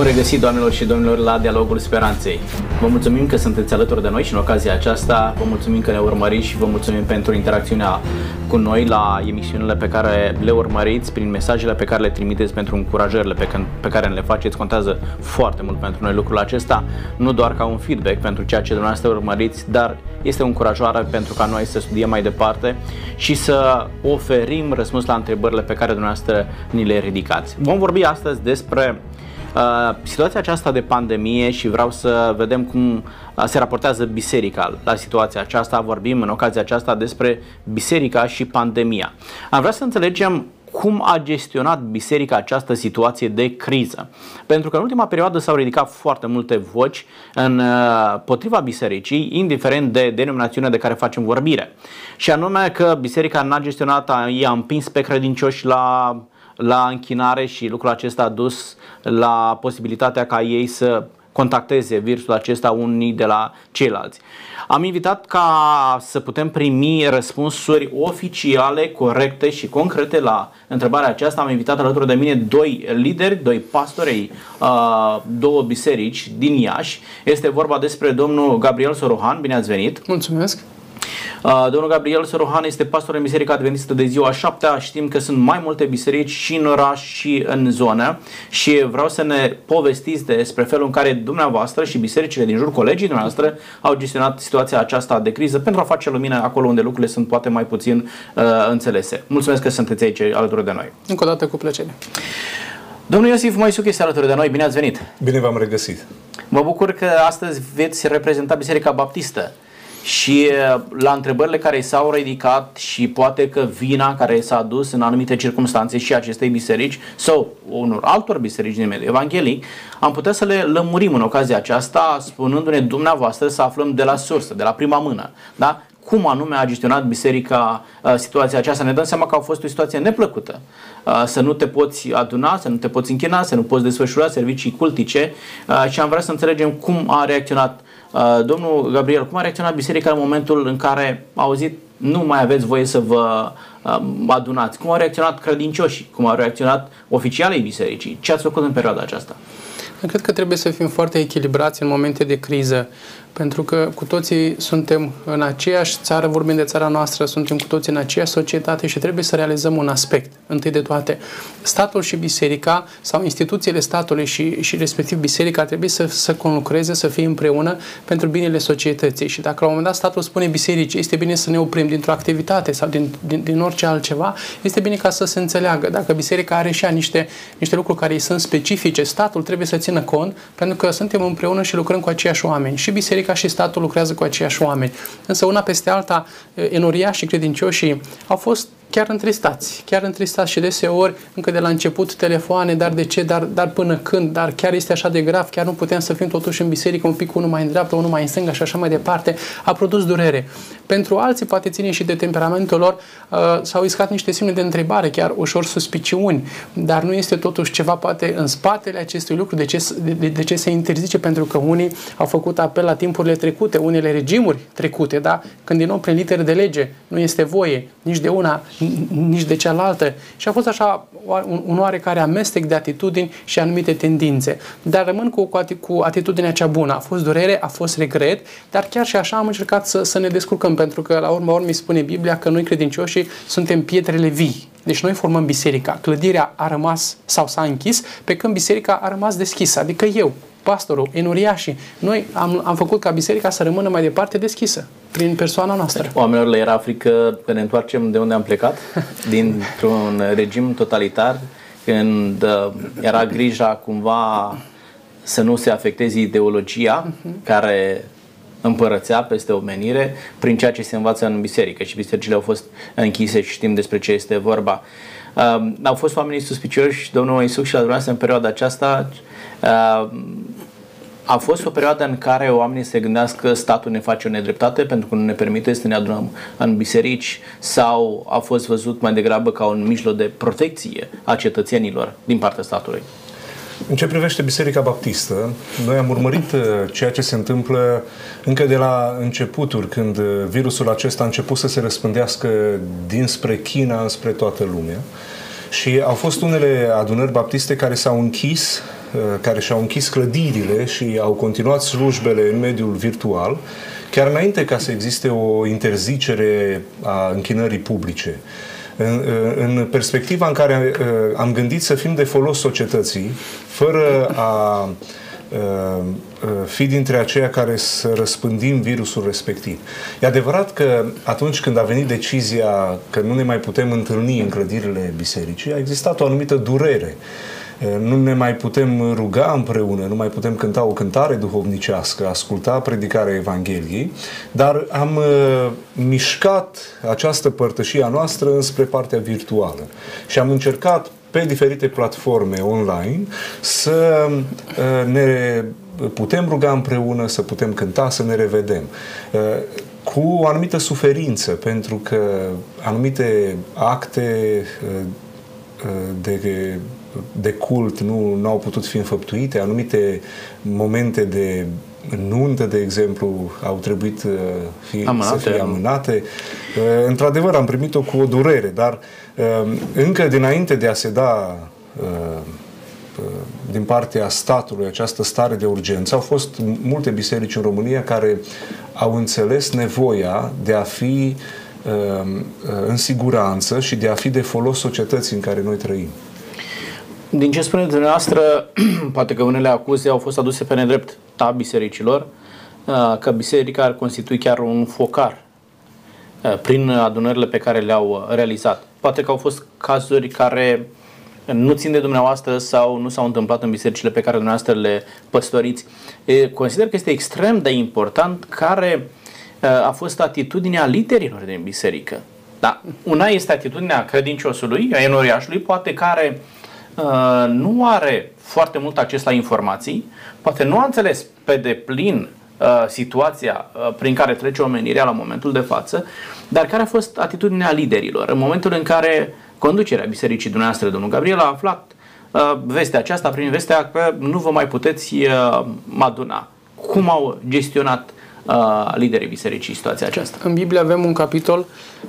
Bun regăsit, doamnelor și domnilor, la Dialogul Speranței. Vă mulțumim că sunteți alături de noi și în ocazia aceasta vă mulțumim că ne urmăriți și vă mulțumim pentru interacțiunea cu noi la emisiunile pe care le urmăriți, prin mesajele pe care le trimiteți, pentru încurajările pe, pe care le faceți. Contează foarte mult pentru noi lucrul acesta, nu doar ca un feedback pentru ceea ce dumneavoastră urmăriți, dar este o încurajare pentru ca noi să studiem mai departe și să oferim răspuns la întrebările pe care dumneavoastră ni le ridicați. Vom vorbi astăzi despre Uh, situația aceasta de pandemie și vreau să vedem cum uh, se raportează biserica la situația aceasta. Vorbim în ocazia aceasta despre biserica și pandemia. Am vrea să înțelegem cum a gestionat biserica această situație de criză. Pentru că în ultima perioadă s-au ridicat foarte multe voci în uh, potriva bisericii, indiferent de denominațiunea de care facem vorbire. Și anume că biserica n-a gestionat, i-a împins pe credincioși la la închinare și lucrul acesta a dus la posibilitatea ca ei să contacteze virusul acesta unii de la ceilalți. Am invitat ca să putem primi răspunsuri oficiale, corecte și concrete la întrebarea aceasta. Am invitat alături de mine doi lideri, doi pastori, uh, două biserici din Iași. Este vorba despre domnul Gabriel Sorohan. Bine ați venit! Mulțumesc! Uh, domnul Gabriel Sorohan este pastor în Biserica Adventistă de ziua 7 Știm că sunt mai multe biserici și în oraș și în zonă și vreau să ne povestiți despre felul în care dumneavoastră și bisericile din jur, colegii dumneavoastră, au gestionat situația aceasta de criză pentru a face lumină acolo unde lucrurile sunt poate mai puțin uh, înțelese. Mulțumesc că sunteți aici alături de noi. Încă o dată cu plăcere. Domnul Iosif Moisuc este alături de noi. Bine ați venit! Bine v-am regăsit! Mă bucur că astăzi veți reprezenta Biserica Baptistă și la întrebările care s-au ridicat și poate că vina care s-a adus în anumite circunstanțe și acestei biserici sau unor altor biserici din mediul evanghelic, am putea să le lămurim în ocazia aceasta spunându-ne dumneavoastră să aflăm de la sursă, de la prima mână. Da? cum anume a gestionat biserica uh, situația aceasta. Ne dăm seama că a fost o situație neplăcută. Uh, să nu te poți aduna, să nu te poți închina, să nu poți desfășura servicii cultice uh, și am vrea să înțelegem cum a reacționat Uh, domnul Gabriel, cum a reacționat biserica în momentul în care a auzit nu mai aveți voie să vă uh, adunați? Cum au reacționat credincioșii? Cum au reacționat oficialii bisericii? Ce ați făcut în perioada aceasta? Cred că trebuie să fim foarte echilibrați în momente de criză pentru că cu toții suntem în aceeași țară, vorbim de țara noastră, suntem cu toții în aceeași societate și trebuie să realizăm un aspect. Întâi de toate, statul și biserica sau instituțiile statului și, și respectiv biserica trebuie să, să conlucreze, să fie împreună pentru binele societății. Și dacă la un moment dat statul spune bisericii, este bine să ne oprim dintr-o activitate sau din, din, din orice altceva, este bine ca să se înțeleagă. Dacă biserica are și ea niște, niște lucruri care îi sunt specifice, statul trebuie să țină cont pentru că suntem împreună și lucrăm cu aceiași oameni. Și biserica biserica și statul lucrează cu aceiași oameni. Însă una peste alta, enoria și credincioșii au fost chiar întristați, chiar întristați și deseori, încă de la început, telefoane, dar de ce, dar, dar până când, dar chiar este așa de grav, chiar nu putem să fim totuși în biserică un pic unul mai în dreapta, unul mai în stânga și așa mai departe, a produs durere. Pentru alții, poate ține și de temperamentul lor, uh, s-au iscat niște semne de întrebare, chiar ușor suspiciuni, dar nu este totuși ceva poate în spatele acestui lucru, de ce, de, de ce se interzice, pentru că unii au făcut apel la timpurile trecute, unele regimuri trecute, da? când din nou prin litere de lege nu este voie nici de una, nici de cealaltă. Și a fost așa un, un oarecare amestec de atitudini și anumite tendințe. Dar rămân cu, cu, cu atitudinea cea bună. A fost durere, a fost regret, dar chiar și așa am încercat să, să ne descurcăm, pentru că la urma urmei spune Biblia că noi credincioșii suntem pietrele vii. Deci noi formăm biserica. Clădirea a rămas sau s-a închis, pe când biserica a rămas deschisă, adică eu, pastorul, enuriașii. Noi am, am făcut ca biserica să rămână mai departe deschisă prin persoana noastră. Deci, oamenilor le era frică că ne întoarcem de unde am plecat, dintr-un regim totalitar, când uh, era grija cumva să nu se afecteze ideologia uh-huh. care împărățea peste omenire prin ceea ce se învață în biserică și bisericile au fost închise și știm despre ce este vorba. Uh, au fost oamenii suspicioși, domnul Isus și la dumneavoastră în perioada aceasta uh, a fost o perioadă în care oamenii se gândească că statul ne face o nedreptate pentru că nu ne permite să ne adunăm în biserici sau a fost văzut mai degrabă ca un mijloc de protecție a cetățenilor din partea statului? În ce privește Biserica Baptistă, noi am urmărit uh, ceea ce se întâmplă încă de la începuturi, când uh, virusul acesta a început să se răspândească dinspre China înspre toată lumea. Și au fost unele adunări baptiste care s-au închis care și-au închis clădirile și au continuat slujbele în mediul virtual, chiar înainte ca să existe o interzicere a închinării publice. În, în perspectiva în care am gândit să fim de folos societății, fără a fi dintre aceia care să răspândim virusul respectiv. E adevărat că atunci când a venit decizia că nu ne mai putem întâlni în clădirile bisericii, a existat o anumită durere. Nu ne mai putem ruga împreună, nu mai putem cânta o cântare duhovnicească, asculta predicarea Evangheliei, dar am uh, mișcat această părtășie a noastră înspre partea virtuală și am încercat pe diferite platforme online să uh, ne putem ruga împreună, să putem cânta, să ne revedem. Uh, cu o anumită suferință, pentru că anumite acte uh, de, de cult nu au putut fi înfăptuite, anumite momente de nuntă, de exemplu, au trebuit fi, amânate. să fie amânate. Într-adevăr, am primit-o cu o durere, dar încă dinainte de a se da din partea statului această stare de urgență, au fost multe biserici în România care au înțeles nevoia de a fi în siguranță și de a fi de folos societății în care noi trăim. Din ce spuneți dumneavoastră, poate că unele acuze au fost aduse pe nedrept ta bisericilor, că biserica ar constitui chiar un focar prin adunările pe care le-au realizat. Poate că au fost cazuri care nu țin de dumneavoastră sau nu s-au întâmplat în bisericile pe care dumneavoastră le păstoriți. Consider că este extrem de important care a fost atitudinea liderilor din biserică. Da, una este atitudinea credinciosului, a enoriașului, poate care uh, nu are foarte mult acces la informații, poate nu a înțeles pe deplin uh, situația uh, prin care trece omenirea la momentul de față, dar care a fost atitudinea liderilor în momentul în care conducerea bisericii dumneavoastră, domnul Gabriel, a aflat uh, vestea aceasta prin vestea că nu vă mai puteți uh, aduna. Cum au gestionat uh, liderii bisericii situația aceasta? În Biblie avem un capitol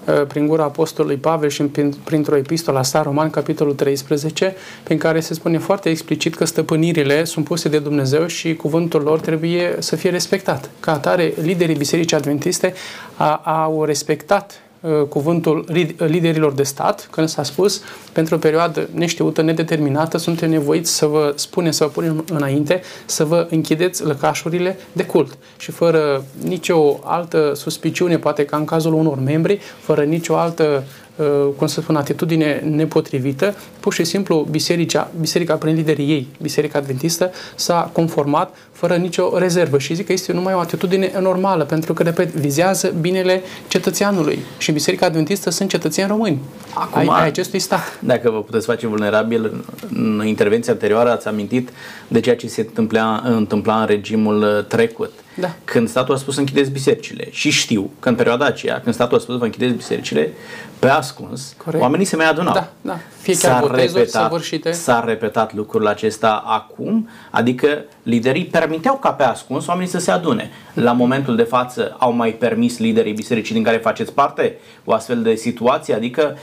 uh, prin gura Apostolului Pavel și prin, printr-o epistolă a sa Roman, capitolul 13, prin care se spune foarte explicit că stăpânirile sunt puse de Dumnezeu și cuvântul lor trebuie să fie respectat. Ca atare, liderii bisericii adventiste a, au respectat Uh, cuvântul liderilor de stat, când s-a spus, pentru o perioadă neștiută, nedeterminată, suntem nevoiți să vă spunem, să vă punem înainte, să vă închideți lăcașurile de cult. Și fără nicio altă suspiciune, poate ca în cazul unor membri, fără nicio altă Uh, cum să spun, atitudine nepotrivită, pur și simplu biserica, biserica prin liderii ei, Biserica Adventistă, s-a conformat fără nicio rezervă și zic că este numai o atitudine normală, pentru că, repet, vizează binele cetățeanului și Biserica Adventistă sunt cetățeni români Acum, ai, ai acestui stat. Dacă vă puteți face vulnerabil, în intervenția anterioară ați amintit de ceea ce se întâmpla, întâmpla în regimul trecut da. Când statul a spus să închideți bisericile. Și știu că în perioada aceea, când statul a spus să închideți bisericile, pe ascuns, Corect. oamenii se mai adunau. Da, da. Fie chiar s-a repetat, s-a repetat lucrul acesta acum, adică liderii permiteau ca pe ascuns oamenii să se adune. La momentul de față au mai permis liderii bisericii din care faceți parte o astfel de situație, adică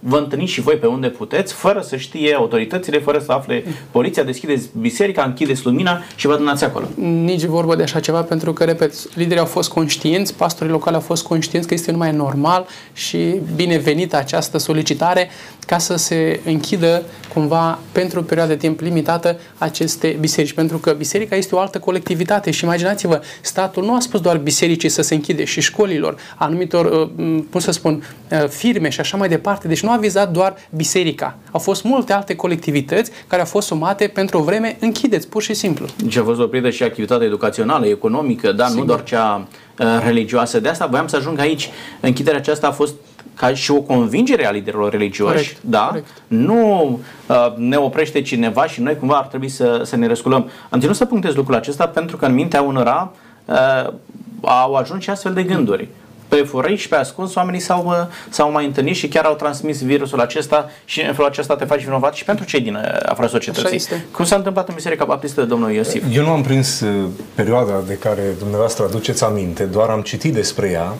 vă întâlniți și voi pe unde puteți, fără să știe autoritățile, fără să afle poliția, deschideți biserica, închideți lumina și vă adunați acolo. Nici vorbă de așa ceva, pentru că, repet, liderii au fost conștienți, pastorii locali au fost conștienți că este numai normal și binevenită această solicitare ca să se închidă cumva pentru o perioadă de timp limitată aceste biserici. Pentru că biserica este o altă colectivitate și imaginați-vă, statul nu a spus doar bisericii să se închide și școlilor, anumitor, uh, cum să spun, uh, firme și așa mai departe. Deci nu a vizat doar biserica. Au fost multe alte colectivități care au fost sumate pentru o vreme, închideți, pur și simplu. Deci a fost oprită și activitatea educațională, economică, dar nu doar cea uh, religioasă. De asta voiam să ajung aici. Închiderea aceasta a fost ca și o convingere a liderilor religioși, corect, da? Corect. Nu uh, ne oprește cineva și noi cumva ar trebui să, să ne răsculăm. Am ținut să punctez lucrul acesta pentru că în mintea unora uh, au ajuns și astfel de gânduri pe furăi și pe ascuns, oamenii s-au, uh, s-au mai întâlnit și chiar au transmis virusul acesta și în felul acesta te faci vinovat și pentru cei din uh, afara societății. Cum s-a întâmplat în Biserica Baptistă, domnul Iosif? Eu nu am prins uh, perioada de care dumneavoastră aduceți aminte, doar am citit despre ea,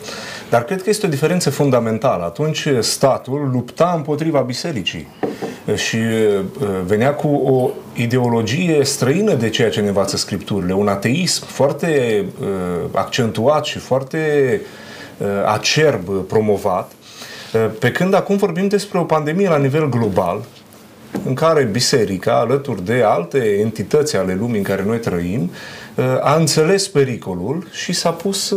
dar cred că este o diferență fundamentală. Atunci statul lupta împotriva bisericii. și venea cu o ideologie străină de ceea ce ne învață Scripturile, un ateism foarte accentuat și foarte acerb promovat, pe când acum vorbim despre o pandemie la nivel global, în care biserica, alături de alte entități ale lumii în care noi trăim, a înțeles pericolul și s-a pus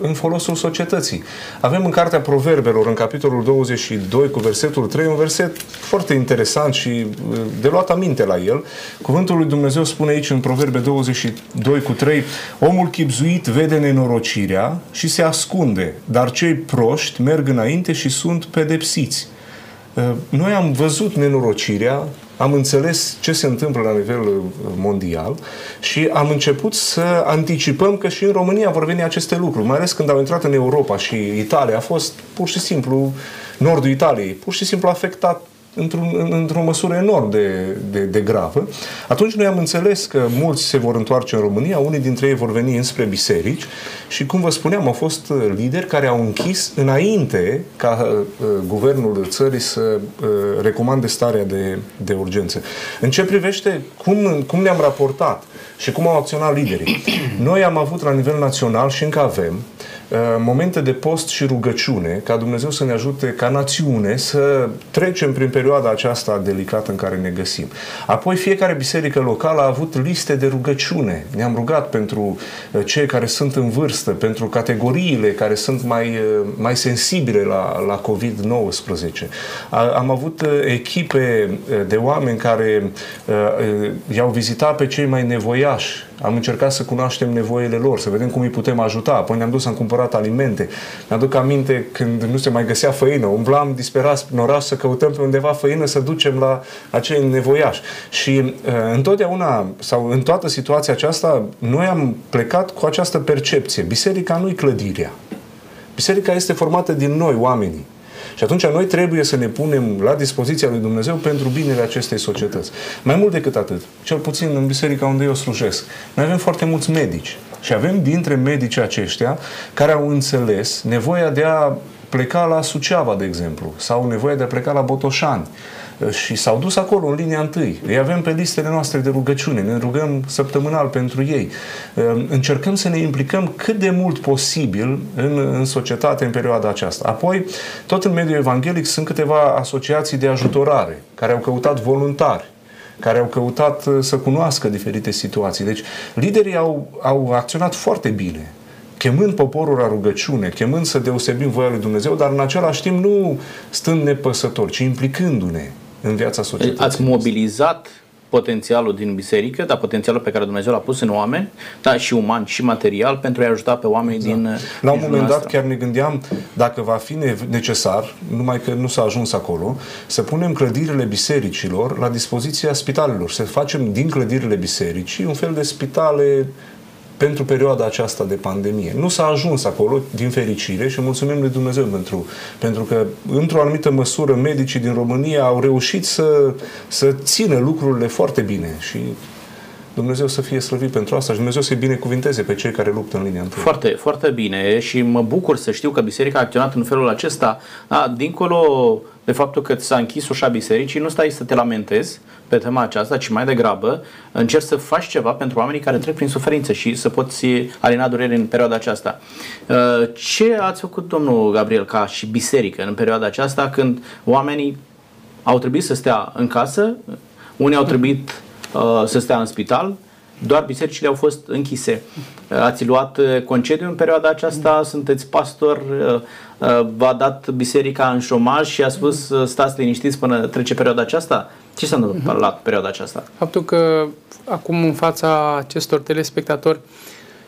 în folosul societății. Avem în Cartea Proverbelor, în capitolul 22, cu versetul 3, un verset foarte interesant și de luat aminte la el. Cuvântul lui Dumnezeu spune aici în Proverbe 22 cu 3, omul chipzuit vede nenorocirea și se ascunde, dar cei proști merg înainte și sunt pedepsiți. Noi am văzut nenorocirea, am înțeles ce se întâmplă la nivel uh, mondial și am început să anticipăm că și în România vor veni aceste lucruri, mai ales când au intrat în Europa și Italia a fost pur și simplu, nordul Italiei, pur și simplu afectat într-un, într-o măsură enorm de, de, de gravă, atunci noi am înțeles că mulți se vor întoarce în România, unii dintre ei vor veni înspre biserici și, cum vă spuneam, au fost uh, lideri care au închis înainte ca uh, guvernul țării să uh, recomande starea de, de urgență. În ce privește cum, cum ne-am raportat și cum au acționat liderii, noi am avut la nivel național și încă avem Uh, momente de post și rugăciune, ca Dumnezeu să ne ajute ca națiune să trecem prin perioada aceasta delicată în care ne găsim. Apoi fiecare biserică locală a avut liste de rugăciune. Ne-am rugat pentru uh, cei care sunt în vârstă, pentru categoriile care sunt mai, uh, mai sensibile la, la COVID-19. Am avut echipe de oameni care i-au vizitat pe cei mai nevoiași am încercat să cunoaștem nevoile lor, să vedem cum îi putem ajuta. Apoi ne-am dus, am cumpărat alimente. Mi-aduc aminte când nu se mai găsea făină. Umblam disperați în oraș să căutăm pe undeva făină să ducem la acei nevoiași. Și uh, întotdeauna, sau în toată situația aceasta, noi am plecat cu această percepție. Biserica nu-i clădirea. Biserica este formată din noi, oamenii. Și atunci noi trebuie să ne punem la dispoziția lui Dumnezeu pentru binele acestei societăți. Mai mult decât atât, cel puțin în biserica unde eu slujesc, noi avem foarte mulți medici. Și avem dintre medicii aceștia care au înțeles nevoia de a pleca la Suceava, de exemplu, sau nevoia de a pleca la Botoșani și s-au dus acolo în linia întâi. Îi avem pe listele noastre de rugăciune, ne rugăm săptămânal pentru ei. Ehm, încercăm să ne implicăm cât de mult posibil în, în societate în perioada aceasta. Apoi, tot în mediul evanghelic sunt câteva asociații de ajutorare care au căutat voluntari care au căutat uh, să cunoască diferite situații. Deci, liderii au, au acționat foarte bine chemând poporul la rugăciune, chemând să deosebim voia lui Dumnezeu, dar în același timp nu stând nepăsători, ci implicându-ne în viața societății. Ați mobilizat potențialul din biserică, dar potențialul pe care Dumnezeu l-a pus în oameni, dar și uman și material, pentru a ajuta pe oamenii exact. din La un moment dat chiar ne gândeam dacă va fi necesar, numai că nu s-a ajuns acolo, să punem clădirile bisericilor la dispoziția spitalelor, să facem din clădirile bisericii un fel de spitale pentru perioada aceasta de pandemie. Nu s-a ajuns acolo, din fericire, și mulțumim lui Dumnezeu pentru, pentru că, într-o anumită măsură, medicii din România au reușit să, să țină lucrurile foarte bine și Dumnezeu să fie slăvit pentru asta și Dumnezeu să-i binecuvinteze pe cei care luptă în linia întâi. Foarte, foarte bine și mă bucur să știu că biserica a acționat în felul acesta. Da, dincolo de faptul că s-a închis ușa bisericii, nu stai să te lamentezi pe tema aceasta, ci mai degrabă încerci să faci ceva pentru oamenii care trec prin suferință și să poți alina durere în perioada aceasta. Uh, ce ați făcut, domnul Gabriel, ca și biserică în perioada aceasta când oamenii au trebuit să stea în casă, unii au trebuit uh, să stea în spital, doar bisericile au fost închise. Ați luat uh, concediu în perioada aceasta, sunteți pastor, uh, uh, v-a dat biserica în șomaj și a spus stați liniștiți până trece perioada aceasta? Ce s-a întâmplat la perioada aceasta? Faptul că acum în fața acestor telespectatori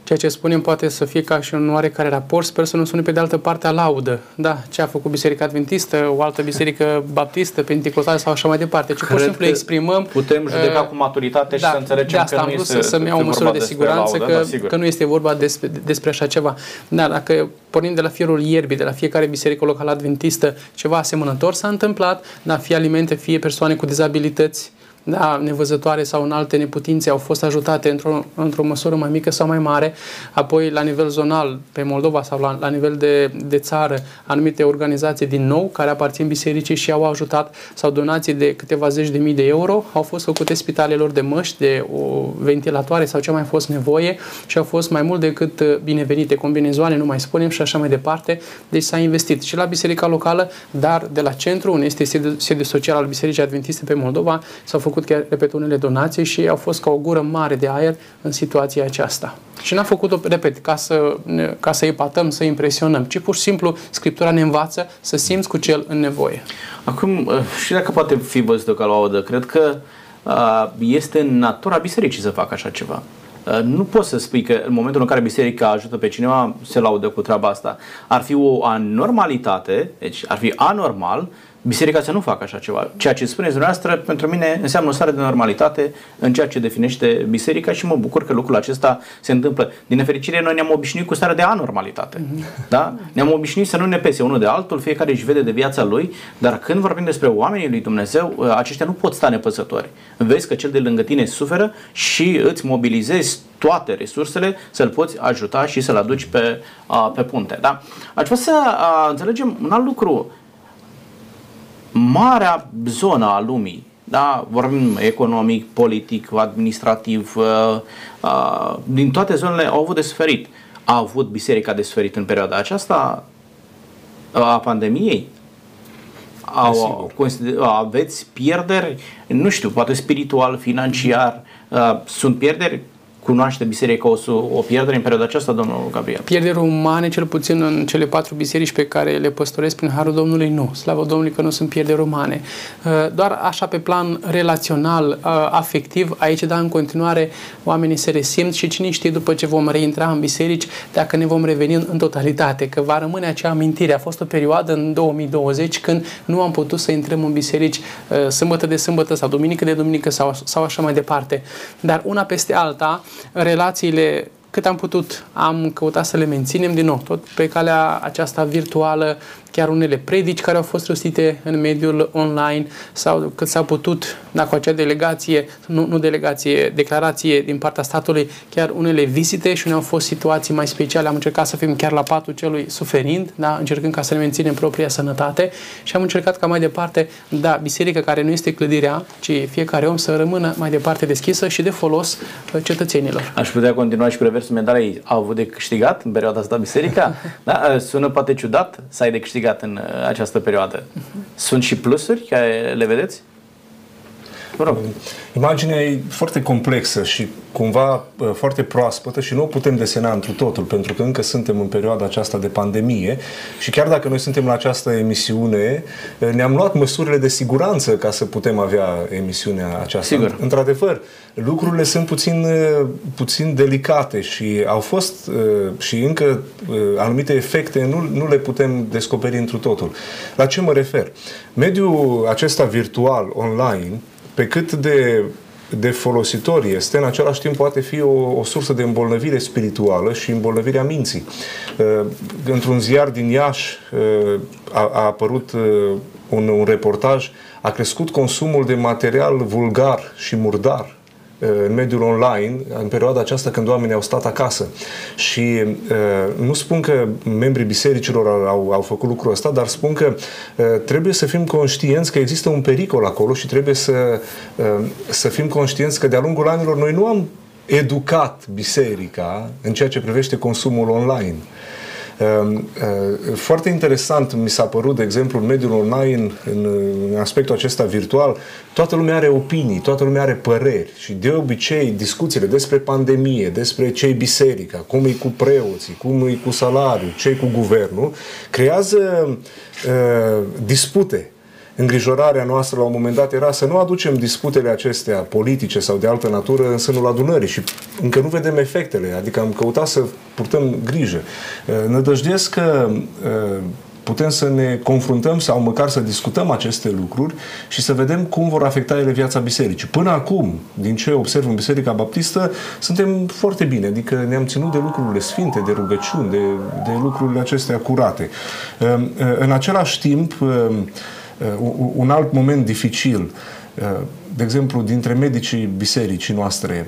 Ceea ce spunem poate să fie ca și un oarecare raport, sper să nu sune pe de altă parte a laudă. Da, ce a făcut Biserica Adventistă, o altă biserică baptistă, pentecostală sau așa mai departe. Ce pur și simplu exprimăm. Putem judeca uh, cu maturitate și da, să înțelegem de asta că am nu vrut este, să, să-mi iau o măsură de siguranță laudă, că, da, că nu este vorba despre, despre așa ceva. Da, dacă pornim de la firul ierbii, de la fiecare biserică locală adventistă, ceva asemănător s-a întâmplat, da, fie alimente, fie persoane cu dizabilități, da, nevăzătoare sau în alte neputințe au fost ajutate într-o, într-o măsură mai mică sau mai mare. Apoi, la nivel zonal, pe Moldova sau la, la nivel de, de țară, anumite organizații din nou, care aparțin bisericii și au ajutat sau donații de câteva zeci de mii de euro, au fost făcute spitalelor de măști, de o ventilatoare sau ce mai fost nevoie și au fost mai mult decât uh, binevenite, combinezoane, nu mai spunem, și așa mai departe. Deci s-a investit și la biserica locală, dar de la centru, unde este sediu social al Bisericii Adventiste pe Moldova, s-au făcut chiar, repet, unele donații și au fost ca o gură mare de aer în situația aceasta. Și n-am făcut-o, repet, ca să, ca să epatăm, să impresionăm, ci pur și simplu Scriptura ne învață să simți cu cel în nevoie. Acum, uh, și dacă poate fi văzută ca laudă, cred că uh, este în natura bisericii să facă așa ceva. Uh, nu poți să spui că în momentul în care biserica ajută pe cineva, se laudă cu treaba asta. Ar fi o anormalitate, deci ar fi anormal biserica să nu facă așa ceva. Ceea ce spuneți dumneavoastră, pentru mine înseamnă o stare de normalitate în ceea ce definește biserica și mă bucur că lucrul acesta se întâmplă. Din nefericire, noi ne-am obișnuit cu starea de anormalitate. Mm-hmm. Da? Ne-am obișnuit să nu ne pese unul de altul, fiecare își vede de viața lui, dar când vorbim despre oamenii lui Dumnezeu, ă, aceștia nu pot sta nepăsători. Vezi că cel de lângă tine suferă și îți mobilizezi toate resursele să-l poți ajuta și să-l aduci pe, pe punte. Da? Aș vrea să înțelegem un alt lucru marea zonă a lumii, da? vorbim economic, politic, administrativ, uh, uh, din toate zonele au avut de suferit. A avut biserica de suferit în perioada aceasta a pandemiei? Au, aveți pierderi, nu știu, poate spiritual, financiar, uh, sunt pierderi cunoaște biserica o, o pierdere în perioada aceasta, domnul Gabriel? Pierderi umane, cel puțin în cele patru biserici pe care le păstoresc prin Harul Domnului, nu. Slavă Domnului că nu sunt pierderi umane. Uh, doar așa pe plan relațional, uh, afectiv, aici, da, în continuare, oamenii se resimt și cine știe după ce vom reintra în biserici, dacă ne vom reveni în totalitate, că va rămâne acea amintire. A fost o perioadă în 2020 când nu am putut să intrăm în biserici uh, sâmbătă de sâmbătă sau duminică de duminică sau, sau așa mai departe. Dar una peste alta, relațiile cât am putut, am căutat să le menținem din nou, tot pe calea aceasta virtuală, chiar unele predici care au fost rostite în mediul online sau cât s-a putut, da, cu acea delegație, nu, nu delegație, declarație din partea statului, chiar unele vizite și unde au fost situații mai speciale. Am încercat să fim chiar la patul celui suferind, da, încercând ca să ne menținem propria sănătate și am încercat ca mai departe, da, biserica care nu este clădirea, ci fiecare om să rămână mai departe deschisă și de folos uh, cetățenilor. Aș putea continua și cu reversul medalei. Au avut de câștigat în perioada asta biserica? Da, sună poate ciudat să ai de câștigat câștigat în uh, această perioadă. Sunt și plusuri care le vedeți? Vă rog. Imaginea e foarte complexă și cumva uh, foarte proaspătă și nu o putem desena întru totul, pentru că încă suntem în perioada aceasta de pandemie și chiar dacă noi suntem la această emisiune, uh, ne-am luat măsurile de siguranță ca să putem avea emisiunea aceasta. Sigur. Într-adevăr, lucrurile sunt puțin, puțin delicate și au fost și încă anumite efecte nu, nu le putem descoperi întru totul. La ce mă refer? Mediul acesta virtual, online, pe cât de, de folositor este, în același timp poate fi o, o sursă de îmbolnăvire spirituală și îmbolnăvirea minții. Uh, într-un ziar din Iași uh, a, a apărut uh, un, un reportaj, a crescut consumul de material vulgar și murdar Uh, în mediul online în perioada aceasta când oamenii au stat acasă. Și uh, nu spun că membrii bisericilor au, au făcut lucrul ăsta, dar spun că uh, trebuie să fim conștienți că există un pericol acolo și trebuie să, să fim conștienți că de-a lungul anilor noi nu am educat biserica în ceea ce privește consumul online. Ehm, eh, foarte interesant mi s-a părut, de exemplu, în mediul online, în aspectul acesta virtual, toată lumea are opinii, toată lumea are păreri și de obicei discuțiile despre pandemie, despre ce biserica, cum e cu preoții, cum e cu salariul, ce cu guvernul, creează uh, dispute îngrijorarea noastră la un moment dat era să nu aducem disputele acestea politice sau de altă natură în sânul adunării și încă nu vedem efectele, adică am căutat să purtăm grijă. Uh, nădăjduiesc că uh, putem să ne confruntăm sau măcar să discutăm aceste lucruri și să vedem cum vor afecta ele viața bisericii. Până acum, din ce observ în Biserica Baptistă, suntem foarte bine, adică ne-am ținut de lucrurile sfinte, de rugăciuni, de, de lucrurile acestea curate. Uh, în același timp, Uh, un alt moment dificil. De exemplu, dintre medicii bisericii noastre,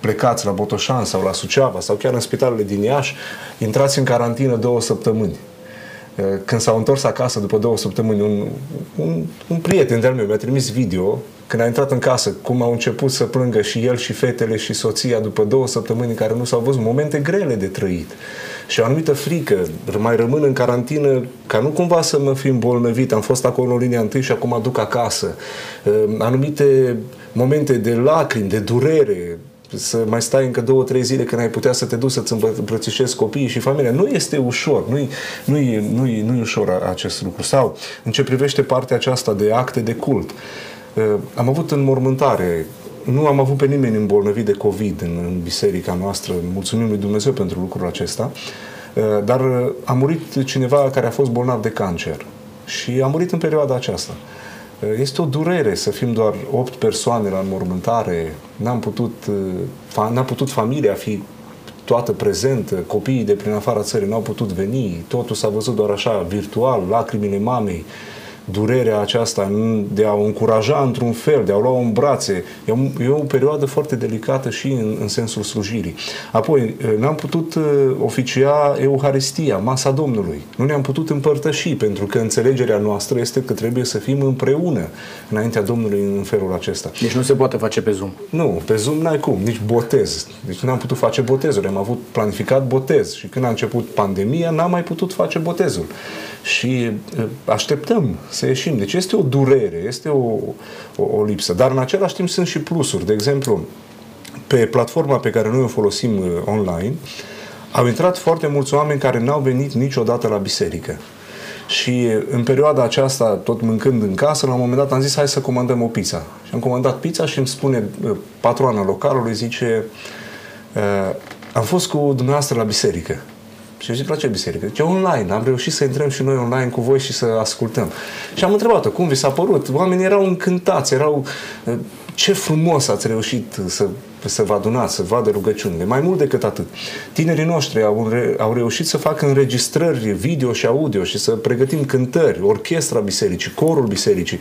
plecați la Botoșan sau la Suceava sau chiar în spitalele din Iași, intrați în carantină două săptămâni. Când s-au întors acasă după două săptămâni, un, un, un prieten de-al meu mi-a trimis video când a intrat în casă, cum au început să plângă și el și fetele și soția după două săptămâni în care nu s-au văzut, momente grele de trăit și o anumită frică, mai rămân în carantină ca nu cumva să mă fi îmbolnăvit, am fost acolo în linia întâi și acum aduc acasă, anumite momente de lacrimi, de durere, să mai stai încă două, trei zile când ai putea să te duci să-ți îmbrățișezi copiii și familia. Nu este ușor, nu-i, nu-i, nu-i, nu-i ușor acest lucru. Sau, în ce privește partea aceasta de acte de cult, am avut înmormântare nu am avut pe nimeni îmbolnăvit de COVID în, în biserica noastră, mulțumim lui Dumnezeu pentru lucrul acesta, dar a murit cineva care a fost bolnav de cancer și a murit în perioada aceasta. Este o durere să fim doar 8 persoane la înmormântare, n-am putut, n-a putut familia fi toată prezentă, copiii de prin afara țării n-au putut veni, totul s-a văzut doar așa, virtual, lacrimile mamei, durerea aceasta de a o încuraja într-un fel, de a o lua în brațe. E o, e o perioadă foarte delicată și în, în sensul slujirii. Apoi, n-am putut oficia Euharistia, masa Domnului. Nu ne-am putut împărtăși, pentru că înțelegerea noastră este că trebuie să fim împreună înaintea Domnului în felul acesta. Deci nu se poate face pe Zoom? Nu, pe Zoom n-ai cum, nici botez. Deci nu am putut face botezul, am avut planificat botez și când a început pandemia n-am mai putut face botezul. Și așteptăm să ieșim. Deci este o durere, este o, o, o lipsă. Dar în același timp sunt și plusuri. De exemplu, pe platforma pe care noi o folosim uh, online, au intrat foarte mulți oameni care n-au venit niciodată la biserică. Și uh, în perioada aceasta, tot mâncând în casă, la un moment dat am zis hai să comandăm o pizza. Și am comandat pizza și îmi spune uh, patroana localului, zice am fost cu dumneavoastră la biserică. Și zic, la ce biserică? Zice, online. Am reușit să intrăm și noi online cu voi și să ascultăm. Și am întrebat-o, cum vi s-a părut? Oamenii erau încântați, erau... Ce frumos ați reușit să să vă adunați, să vadă rugăciunile. Mai mult decât atât. Tinerii noștri au, re, au reușit să facă înregistrări video și audio și să pregătim cântări, orchestra bisericii, corul bisericii.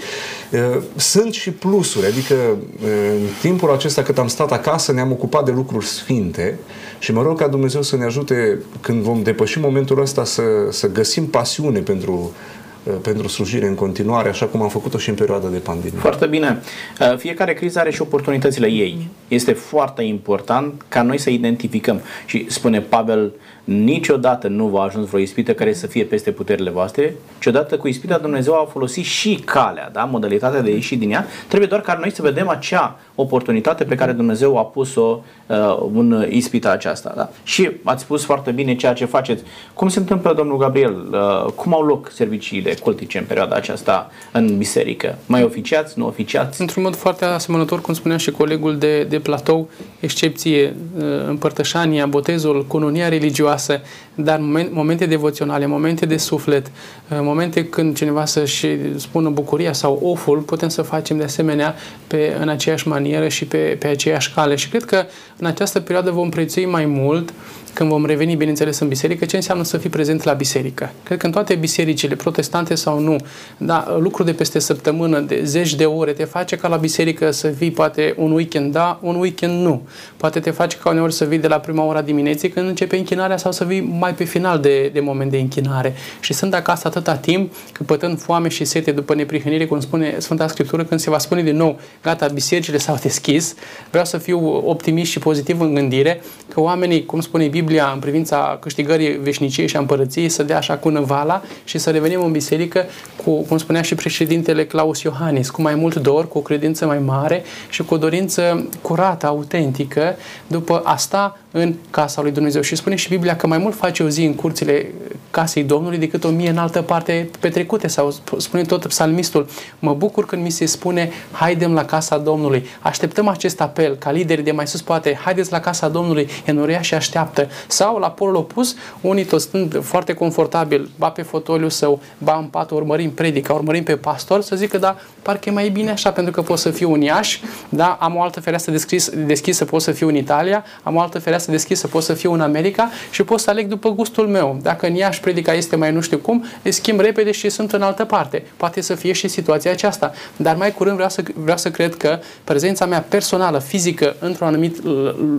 Sunt și plusuri, adică în timpul acesta cât am stat acasă ne-am ocupat de lucruri sfinte și mă rog ca Dumnezeu să ne ajute când vom depăși momentul ăsta să, să găsim pasiune pentru Uh, pentru slujire în continuare, așa cum am făcut-o și în perioada de pandemie. Foarte bine. Uh, fiecare criză are și oportunitățile ei. Este foarte important ca noi să identificăm. Și spune Pavel, niciodată nu va ajuns vreo ispită care să fie peste puterile voastre, ci odată cu ispita Dumnezeu a folosit și calea, da? modalitatea de ieși din ea. Trebuie doar ca noi să vedem acea oportunitate pe care Dumnezeu a pus-o uh, în ispita aceasta. Da? Și ați spus foarte bine ceea ce faceți. Cum se întâmplă, domnul Gabriel? Uh, cum au loc serviciile cultice în perioada aceasta în biserică? Mai oficiați, nu oficiați? Într-un mod foarte asemănător, cum spunea și colegul de, de platou, excepție uh, împărtășania, botezul, cununia religioasă, dar momente devoționale, momente de suflet, uh, momente când cineva să-și spună bucuria sau oful, putem să facem de asemenea pe, în aceeași manieră și pe, pe aceeași cale. Și cred că în această perioadă vom prețui mai mult când vom reveni, bineînțeles, în biserică, ce înseamnă să fii prezent la biserică. Cred că în toate bisericile, protestante sau nu, da, lucru de peste săptămână, de zeci de ore, te face ca la biserică să vii poate un weekend da, un weekend nu. Poate te face ca uneori să vii de la prima ora dimineții când începe închinarea sau să vii mai pe final de, de moment de închinare. Și sunt acasă atâta timp, căpătând foame și sete după neprihănire, cum spune Sfânta Scriptură, când se va spune din nou, gata, bisericile s-au deschis, vreau să fiu optimist și pozitiv în gândire, că oamenii, cum spune Biblia, Biblia în privința câștigării veșniciei și a împărăției să dea așa cu năvala și să revenim în biserică cu, cum spunea și președintele Claus Iohannis, cu mai mult dor, cu o credință mai mare și cu o dorință curată, autentică, după asta în casa lui Dumnezeu. Și spune și Biblia că mai mult face o zi în curțile casei Domnului decât o mie în altă parte petrecute. Sau spune tot psalmistul, mă bucur când mi se spune, haidem la casa Domnului. Așteptăm acest apel, ca lideri de mai sus poate, haideți la casa Domnului, enoria și așteaptă. Sau la polul opus, unii tot stând foarte confortabil, ba pe fotoliu său, ba în pat, urmărim predica, urmărim pe pastor, să zică, da, parcă e mai bine așa, pentru că pot să fiu în Iași, da, am o altă fereastră deschis, deschisă, pot să fiu în Italia, am o altă fereastră deschisă, pot să fiu în America și pot să aleg după după gustul meu. Dacă în Iași predica este mai nu știu cum, îi schimb repede și sunt în altă parte. Poate să fie și situația aceasta. Dar mai curând vreau să, vreau să cred că prezența mea personală, fizică, într-un anumit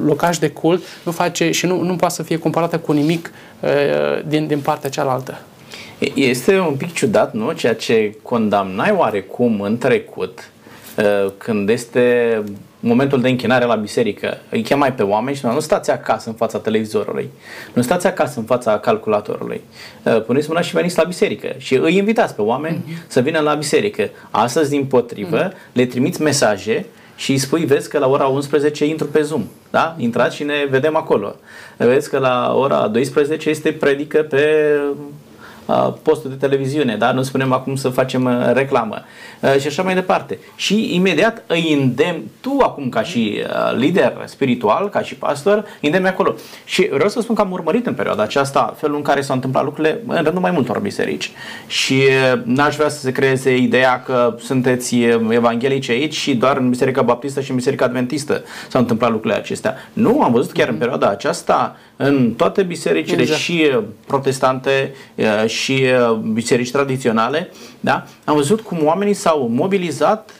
locaș de cult, nu face și nu, nu poate să fie comparată cu nimic uh, din, din partea cealaltă. Este un pic ciudat, nu? Ceea ce condamnai oarecum în trecut, uh, când este momentul de închinare la biserică, îi chemai pe oameni și nu stați acasă în fața televizorului, nu stați acasă în fața calculatorului. Uh, puneți mâna și veniți la biserică și îi invitați pe oameni mm-hmm. să vină la biserică. Astăzi, din potrivă, mm-hmm. le trimiți mesaje și îi spui, vezi că la ora 11 intru pe Zoom, da? Intrați și ne vedem acolo. Vezi că la ora 12 este predică pe postul de televiziune, da? nu spunem acum să facem uh, reclamă uh, și așa mai departe. Și imediat îi îndemn, tu acum ca și uh, lider spiritual, ca și pastor, îndemni acolo. Și vreau să spun că am urmărit în perioada aceasta felul în care s-au întâmplat lucrurile în rândul mai multor biserici. Și n-aș vrea să se creeze ideea că sunteți evanghelici aici și doar în Biserica Baptistă și în Biserica Adventistă s-au întâmplat lucrurile acestea. Nu, am văzut chiar în perioada aceasta în toate bisericile exact. și protestante și biserici tradiționale, da? am văzut cum oamenii s-au mobilizat,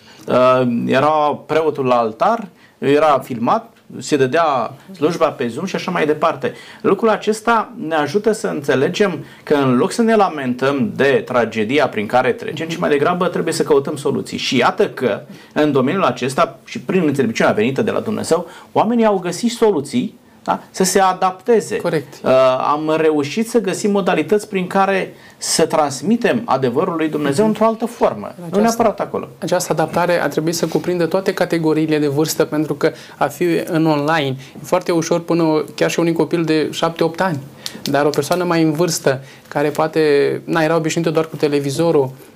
era preotul la altar, era filmat, se dădea slujba pe Zoom și așa mai departe. Lucrul acesta ne ajută să înțelegem că în loc să ne lamentăm de tragedia prin care trecem, ci mai degrabă trebuie să căutăm soluții. Și iată că în domeniul acesta și prin înțelepciunea venită de la Dumnezeu, oamenii au găsit soluții da? să se adapteze. Corect. Uh, am reușit să găsim modalități prin care să transmitem adevărul lui Dumnezeu mm-hmm. într-o altă formă, aceasta, nu neapărat acolo. Această adaptare a trebuit să cuprindă toate categoriile de vârstă, pentru că a fi în online e foarte ușor până chiar și unui copil de 7-8 ani. Dar o persoană mai în vârstă, care poate, na, era obișnuită doar cu televizorul, uh,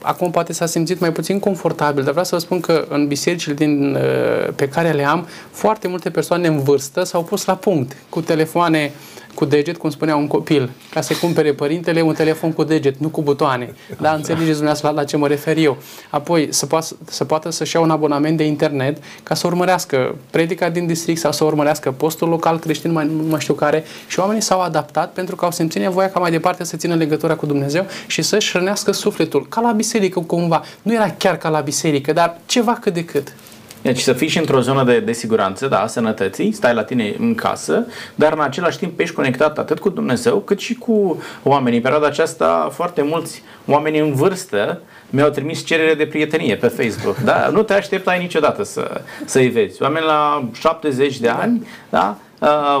acum poate s-a simțit mai puțin confortabil, dar vreau să vă spun că în bisericile din, uh, pe care le am, foarte multe persoane în vârstă s-au pus la punct cu telefoane cu deget, cum spunea un copil, ca să cumpere părintele un telefon cu deget, nu cu butoane. Da, înțelegeți dumneavoastră la, la ce mă refer eu. Apoi să, poată, să poată să-și ia un abonament de internet ca să urmărească predica din district sau să urmărească postul local creștin, mai, nu mai știu care, și oamenii s-au adaptat pentru că au simțit nevoia ca mai departe să țină legătura cu Dumnezeu și să-și rănească sufletul, ca la biserică cumva. Nu era chiar ca la biserică, dar ceva cât de cât. Deci să fii și într-o zonă de, de siguranță, da, a sănătății, stai la tine în casă, dar în același timp ești conectat atât cu Dumnezeu cât și cu oamenii. În perioada aceasta foarte mulți oameni în vârstă mi-au trimis cerere de prietenie pe Facebook. Da? Nu te așteptai niciodată să, să-i vezi. Oameni la 70 de ani, da?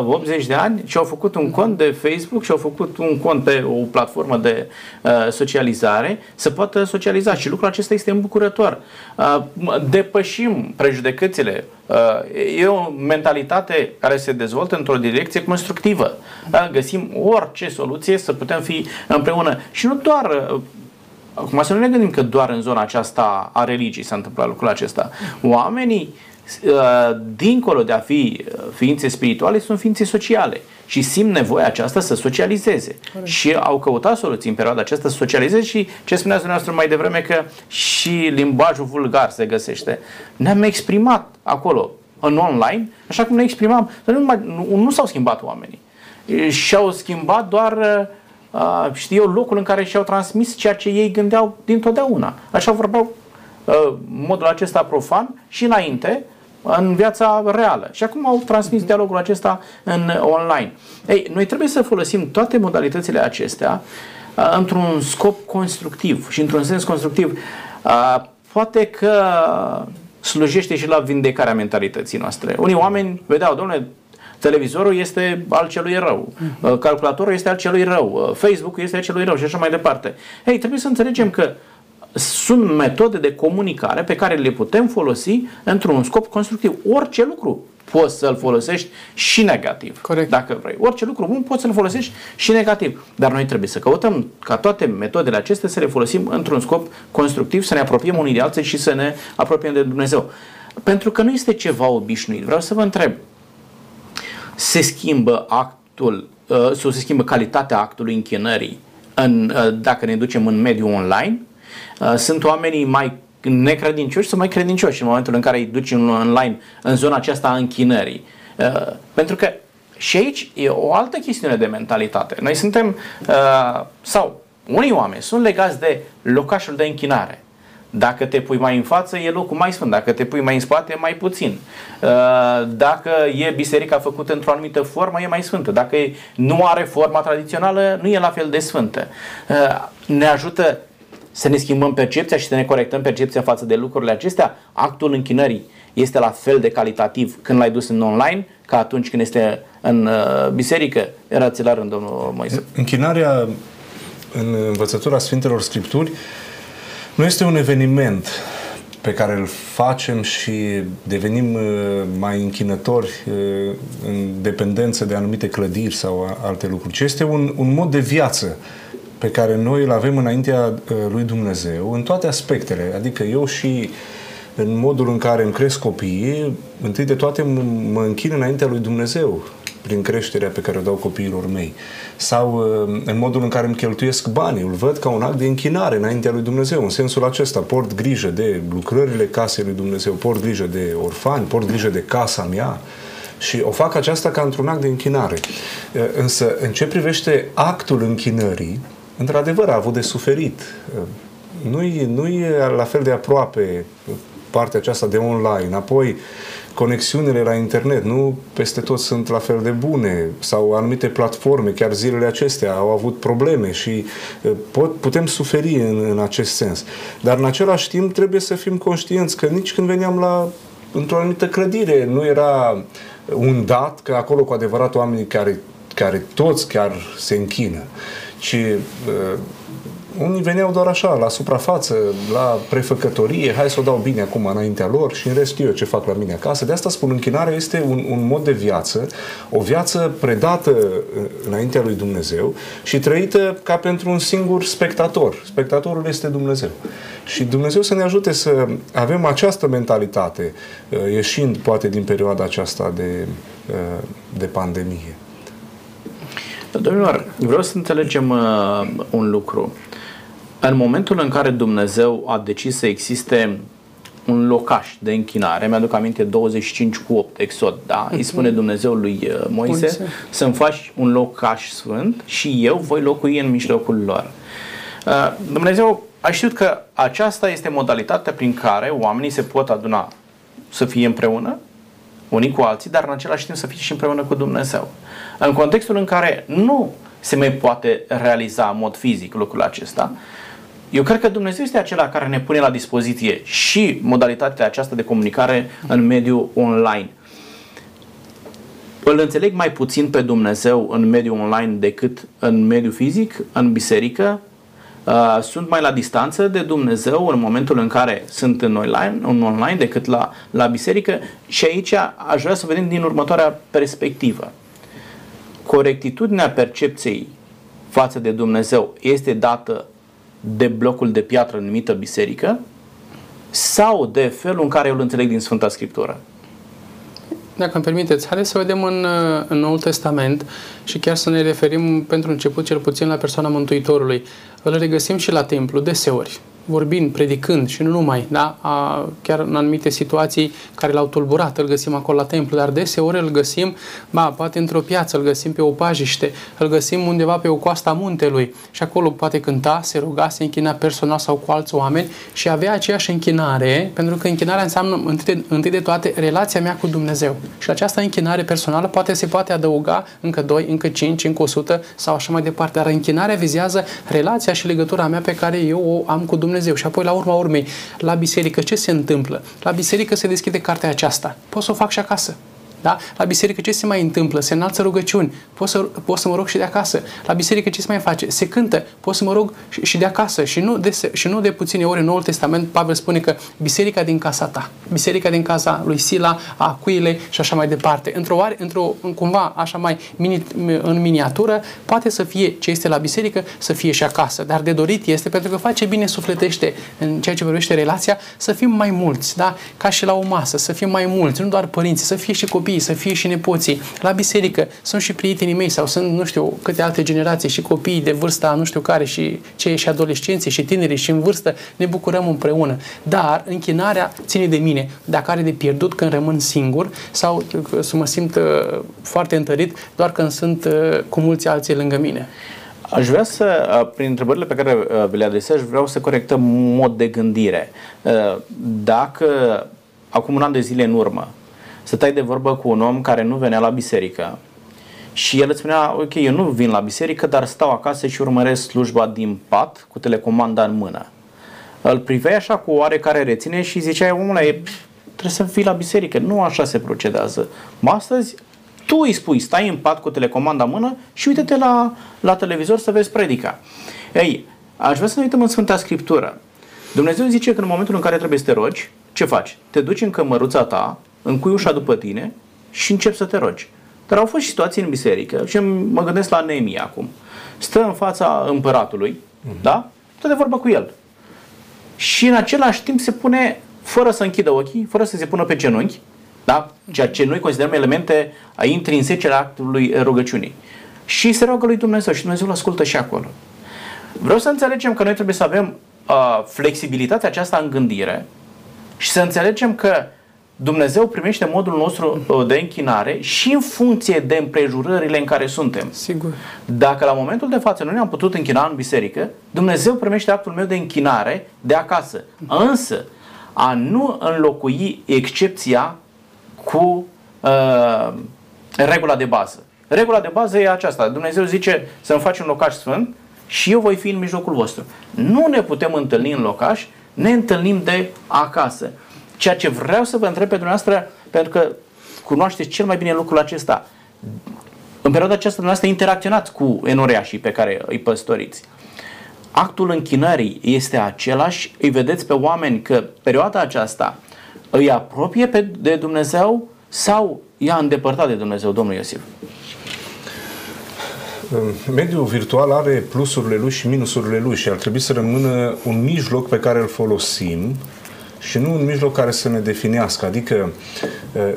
80 uh, de ani și au făcut un cont de Facebook și au făcut un cont pe o platformă de uh, socializare să poată socializa și lucrul acesta este îmbucurător. Uh, depășim prejudecățile. E o mentalitate care se dezvoltă într-o direcție constructivă. Găsim orice soluție să putem fi împreună și nu doar Acum să nu ne gândim că doar în zona aceasta a religiei s-a întâmplat lucrul acesta. Oamenii Uh, dincolo de a fi uh, ființe spirituale, sunt ființe sociale și simt nevoia aceasta să socializeze. Corect. Și au căutat soluții în perioada aceasta să socializeze și ce spuneați dumneavoastră mai devreme că și limbajul vulgar se găsește. Ne-am exprimat acolo, în online, așa cum ne exprimam. Nu, mai, nu, nu s-au schimbat oamenii. Și-au schimbat doar uh, știu eu, locul în care și-au transmis ceea ce ei gândeau dintotdeauna. Așa vorbeau uh, modul acesta profan și înainte în viața reală. Și acum au transmis dialogul acesta în online. Ei, noi trebuie să folosim toate modalitățile acestea uh, într-un scop constructiv și într-un sens constructiv. Uh, poate că slujește și la vindecarea mentalității noastre. Unii oameni vedeau, domnule, televizorul este al celui rău, uh, calculatorul este al celui rău, Facebook-ul este al celui rău și așa mai departe. Ei, trebuie să înțelegem că sunt metode de comunicare pe care le putem folosi într-un scop constructiv. Orice lucru poți să-l folosești și negativ. Corect. Dacă vrei. Orice lucru bun poți să-l folosești și negativ. Dar noi trebuie să căutăm ca toate metodele acestea să le folosim într-un scop constructiv, să ne apropiem unii de alții și să ne apropiem de Dumnezeu. Pentru că nu este ceva obișnuit. Vreau să vă întreb. Se schimbă actul uh, sau se schimbă calitatea actului închinării în, uh, dacă ne ducem în mediul online Uh, sunt oamenii mai necredincioși sau mai credincioși în momentul în care îi duci în online în zona aceasta a închinării. Uh, pentru că și aici e o altă chestiune de mentalitate. Noi suntem, uh, sau unii oameni sunt legați de locașul de închinare. Dacă te pui mai în față, e locul mai sfânt. Dacă te pui mai în spate, mai puțin. Uh, dacă e biserica făcută într-o anumită formă, e mai sfântă. Dacă nu are forma tradițională, nu e la fel de sfântă. Uh, ne ajută să ne schimbăm percepția și să ne corectăm percepția față de lucrurile acestea. Actul închinării este la fel de calitativ când l-ai dus în online ca atunci când este în uh, biserică. Erați la rând, domnul Moise. Închinarea în învățătura Sfintelor Scripturi nu este un eveniment pe care îl facem și devenim uh, mai închinători uh, în dependență de anumite clădiri sau alte lucruri, ci este un, un mod de viață pe care noi îl avem înaintea uh, lui Dumnezeu în toate aspectele. Adică eu și în modul în care îmi cresc copiii, întâi de toate mă închin înaintea lui Dumnezeu prin creșterea pe care o dau copiilor mei. Sau uh, în modul în care îmi cheltuiesc banii, îl văd ca un act de închinare înaintea lui Dumnezeu. În sensul acesta, port grijă de lucrările casei lui Dumnezeu, port grijă de orfani, port grijă de casa mea, și o fac aceasta ca într-un act de închinare. Uh, însă, în ce privește actul închinării, într-adevăr a avut de suferit. Uh, nu e, nu e la fel de aproape partea aceasta de online. Apoi, conexiunile la internet nu peste tot sunt la fel de bune sau anumite platforme, chiar zilele acestea au avut probleme și pot, putem suferi în, în acest sens. Dar în același timp trebuie să fim conștienți că nici când veneam la într-o anumită clădire nu era un dat că acolo cu adevărat oamenii care, care toți chiar se închină, ci unii veneau doar așa, la suprafață, la prefăcătorie, hai să o dau bine acum înaintea lor și în rest eu ce fac la mine acasă. De asta spun, închinarea este un, un mod de viață, o viață predată uh, înaintea lui Dumnezeu și trăită ca pentru un singur spectator. Spectatorul este Dumnezeu. Și Dumnezeu să ne ajute să avem această mentalitate, uh, ieșind poate din perioada aceasta de, uh, de pandemie. Domnilor, vreau să înțelegem uh, un lucru. În momentul în care Dumnezeu a decis să existe un locaș de închinare, mi-aduc aminte 25 cu 8 Exod, da? Îi spune mhm. Dumnezeu lui uh, Moise, Moise. să-mi faci un locaș sfânt și eu voi locui în mijlocul lor. Uh, Dumnezeu a știut că aceasta este modalitatea prin care oamenii se pot aduna să fie împreună, unii cu alții, dar în același timp să fie și împreună cu Dumnezeu. În contextul în care nu se mai poate realiza în mod fizic lucrul acesta, eu cred că Dumnezeu este acela care ne pune la dispoziție și modalitatea aceasta de comunicare în mediul online. Îl înțeleg mai puțin pe Dumnezeu în mediul online decât în mediul fizic, în biserică. Uh, sunt mai la distanță de Dumnezeu în momentul în care sunt în online, în online decât la, la biserică și aici aș vrea să vedem din următoarea perspectivă. Corectitudinea percepției față de Dumnezeu este dată de blocul de piatră numită biserică sau de felul în care eu îl înțeleg din Sfânta Scriptură? Dacă îmi permiteți, haideți să vedem în, în Noul Testament și chiar să ne referim pentru început cel puțin la persoana Mântuitorului. Îl regăsim și la templu deseori vorbind, predicând și nu numai, da? A, chiar în anumite situații care l-au tulburat, îl găsim acolo la templu, dar deseori îl găsim, ba, poate într-o piață, îl găsim pe o pajiște, îl găsim undeva pe o coasta muntelui și acolo poate cânta, se ruga, se închina personal sau cu alți oameni și avea aceeași închinare, pentru că închinarea înseamnă întâi de, întâi de toate relația mea cu Dumnezeu. Și la această închinare personală poate se poate adăuga încă 2, încă 5, încă 100 sau așa mai departe, dar închinarea vizează relația și legătura mea pe care eu o am cu Dumnezeu Dumnezeu. Și apoi, la urma urmei, la biserică, ce se întâmplă? La biserică se deschide cartea aceasta. Pot să o fac și acasă. Da? La biserică ce se mai întâmplă? Se înalță rugăciuni. Pot să, pot să mă rog și de acasă. La biserică ce se mai face? Se cântă. Pot să mă rog și, și de acasă. Și nu de, și nu de puține ori în Noul Testament Pavel spune că biserica din casa ta, biserica din casa lui Sila, a Acuilei și așa mai departe. Într-o, într-o cumva așa mai mini, în miniatură, poate să fie ce este la biserică, să fie și acasă. Dar de dorit este pentru că face bine sufletește în ceea ce privește relația să fim mai mulți, da? Ca și la o masă, să fim mai mulți, nu doar părinți, să fie și copii copiii, să fie și nepoții. La biserică sunt și prietenii mei sau sunt, nu știu, câte alte generații și copiii de vârsta, nu știu care, și cei și adolescenții și tinerii și în vârstă, ne bucurăm împreună. Dar închinarea ține de mine. Dacă are de pierdut când rămân singur sau să mă simt uh, foarte întărit doar când sunt uh, cu mulți alții lângă mine. Aș vrea să, uh, prin întrebările pe care uh, vi le adresez, vreau să corectăm mod de gândire. Uh, dacă acum un an de zile în urmă tai de vorbă cu un om care nu venea la biserică și el îți spunea, ok, eu nu vin la biserică, dar stau acasă și urmăresc slujba din pat cu telecomanda în mână. Îl priveai așa cu oarecare reține și ziceai, omule, trebuie să fii la biserică. Nu așa se procedează. Astăzi tu îi spui, stai în pat cu telecomanda în mână și uite-te la, la televizor să vezi predica. Ei, aș vrea să ne uităm în Sfânta Scriptură. Dumnezeu zice că în momentul în care trebuie să te rogi, ce faci? Te duci în cămăruța ta, încui ușa după tine și începi să te rogi. Dar au fost situații în biserică și mă gândesc la Neemia acum. Stă în fața împăratului, mm-hmm. da? Stă de vorbă cu el. Și în același timp se pune, fără să închidă ochii, fără să se pună pe genunchi, da? ceea ce noi considerăm elemente a intrinsece ale actului rugăciunii. Și se roagă lui Dumnezeu și Dumnezeu îl ascultă și acolo. Vreau să înțelegem că noi trebuie să avem uh, flexibilitatea aceasta în gândire și să înțelegem că Dumnezeu primește modul nostru uh, de închinare și în funcție de împrejurările în care suntem. Sigur. Dacă la momentul de față nu ne-am putut închina în biserică, Dumnezeu primește actul meu de închinare de acasă. Însă, a nu înlocui excepția cu uh, regula de bază. Regula de bază e aceasta. Dumnezeu zice să-mi faci un locaș sfânt și eu voi fi în mijlocul vostru. Nu ne putem întâlni în locaș, ne întâlnim de acasă. Ceea ce vreau să vă întreb pe dumneavoastră, pentru că cunoașteți cel mai bine lucrul acesta, în perioada aceasta dumneavoastră interacționați cu enoreașii pe care îi păstoriți. Actul închinării este același, îi vedeți pe oameni că perioada aceasta îi apropie pe, de Dumnezeu sau i-a îndepărtat de Dumnezeu, domnul Iosif? Mediul virtual are plusurile lui și minusurile lui și ar trebui să rămână un mijloc pe care îl folosim și nu un mijloc care să ne definească. Adică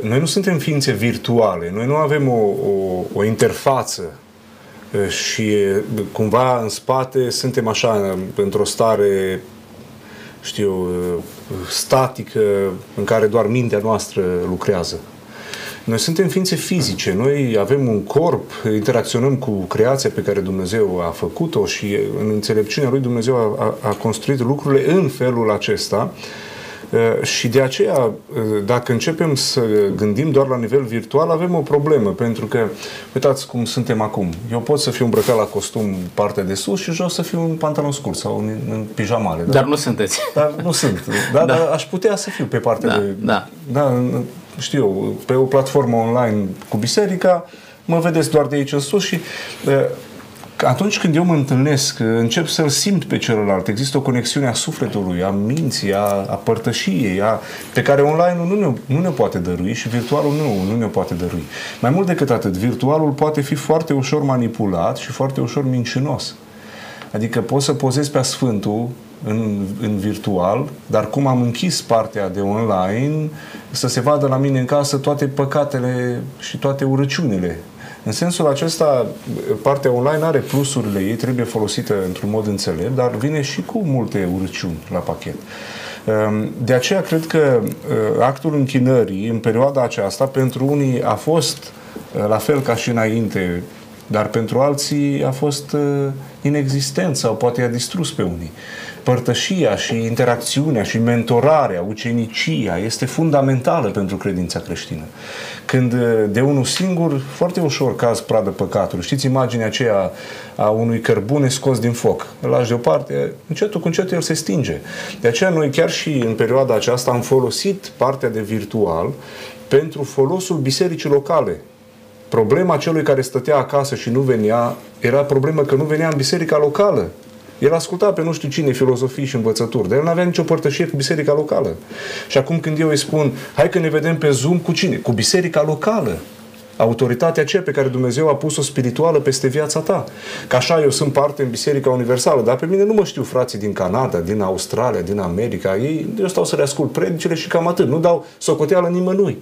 noi nu suntem ființe virtuale, noi nu avem o, o, o interfață și cumva în spate suntem așa într-o stare știu, statică în care doar mintea noastră lucrează. Noi suntem ființe fizice, noi avem un corp, interacționăm cu creația pe care Dumnezeu a făcut-o și în înțelepciunea lui Dumnezeu a, a, a construit lucrurile în felul acesta Uh, și de aceea, uh, dacă începem să gândim doar la nivel virtual, avem o problemă, pentru că, uitați cum suntem acum. Eu pot să fiu îmbrăcat la costum partea de sus și jos să fiu în pantalon scurt sau în, în pijamale. Da? Dar nu sunteți. Dar nu sunt. Da, da. Dar aș putea să fiu pe partea da, de... Da. Da, știu, pe o platformă online cu biserica, mă vedeți doar de aici în sus și uh, atunci când eu mă întâlnesc, încep să-l simt pe celălalt. Există o conexiune a sufletului, a minții, a, a părtășiei, a, pe care online nu ne, nu ne poate dărui și virtualul nu, nu ne poate dărui. Mai mult decât atât, virtualul poate fi foarte ușor manipulat și foarte ușor mincinos. Adică poți să pozezi pe Sfântul în, în virtual, dar cum am închis partea de online, să se vadă la mine în casă toate păcatele și toate urăciunile în sensul acesta, partea online are plusurile ei, trebuie folosită într-un mod înțelept, dar vine și cu multe urăciuni la pachet. Ehm, de aceea cred că eh, actul închinării în perioada aceasta pentru unii a fost eh, la fel ca și înainte, dar pentru alții a fost eh, inexistent sau poate a distrus pe unii părtășia și interacțiunea și mentorarea, ucenicia este fundamentală pentru credința creștină. Când de unul singur, foarte ușor caz pradă păcatului. Știți imaginea aceea a unui cărbune scos din foc. Îl lași deoparte, încetul cu încetul el se stinge. De aceea noi chiar și în perioada aceasta am folosit partea de virtual pentru folosul bisericii locale. Problema celui care stătea acasă și nu venea era problema că nu venea în biserica locală. El asculta pe nu știu cine filozofii și învățături, dar el nu avea nicio părtășie cu biserica locală. Și acum când eu îi spun, hai că ne vedem pe Zoom cu cine? Cu biserica locală. Autoritatea aceea pe care Dumnezeu a pus-o spirituală peste viața ta. Că așa eu sunt parte în Biserica Universală, dar pe mine nu mă știu frații din Canada, din Australia, din America. Ei, eu stau să le ascult predicile și cam atât. Nu dau socoteală nimănui.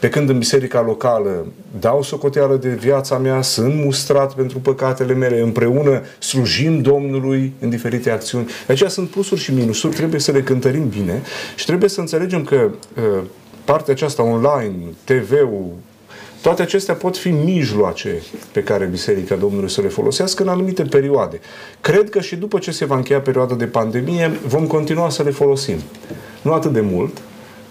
Pe când în biserica locală dau socoteală de viața mea, sunt mustrat pentru păcatele mele, împreună slujim Domnului în diferite acțiuni. De aceea sunt plusuri și minusuri, trebuie să le cântărim bine și trebuie să înțelegem că uh, partea aceasta online, TV-ul, toate acestea pot fi mijloace pe care Biserica Domnului să le folosească în anumite perioade. Cred că și după ce se va încheia perioada de pandemie, vom continua să le folosim. Nu atât de mult,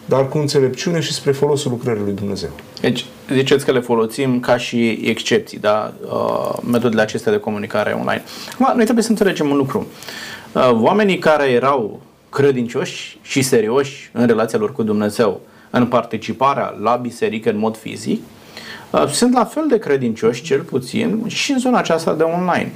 dar cu înțelepciune și spre folosul lucrării lui Dumnezeu. Deci, ziceți că le folosim ca și excepții, da? Uh, metodele acestea de comunicare online. Acum, noi trebuie să înțelegem un lucru. Uh, oamenii care erau credincioși și serioși în relația lor cu Dumnezeu, în participarea la biserică în mod fizic, uh, sunt la fel de credincioși, cel puțin, și în zona aceasta de online.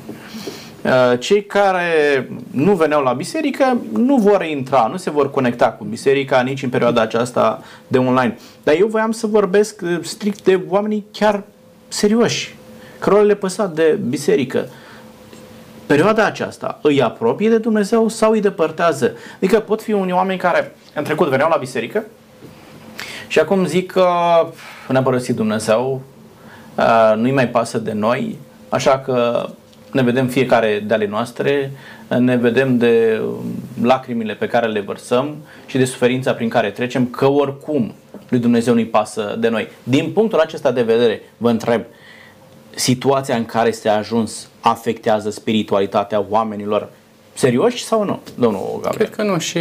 Uh, cei care nu veneau la biserică nu vor intra, nu se vor conecta cu biserica nici în perioada aceasta de online. Dar eu voiam să vorbesc uh, strict de oamenii chiar serioși, cărora le păsa de biserică. Perioada aceasta îi apropie de Dumnezeu sau îi depărtează? Adică pot fi unii oameni care în trecut veneau la biserică și acum zic că ne-a părăsit Dumnezeu, uh, nu-i mai pasă de noi, așa că ne vedem fiecare de ale noastre, ne vedem de lacrimile pe care le vărsăm și de suferința prin care trecem, că oricum lui Dumnezeu nu-i pasă de noi. Din punctul acesta de vedere, vă întreb, situația în care se ajuns afectează spiritualitatea oamenilor serioși sau nu, domnul Gabriel? Cred că nu. Și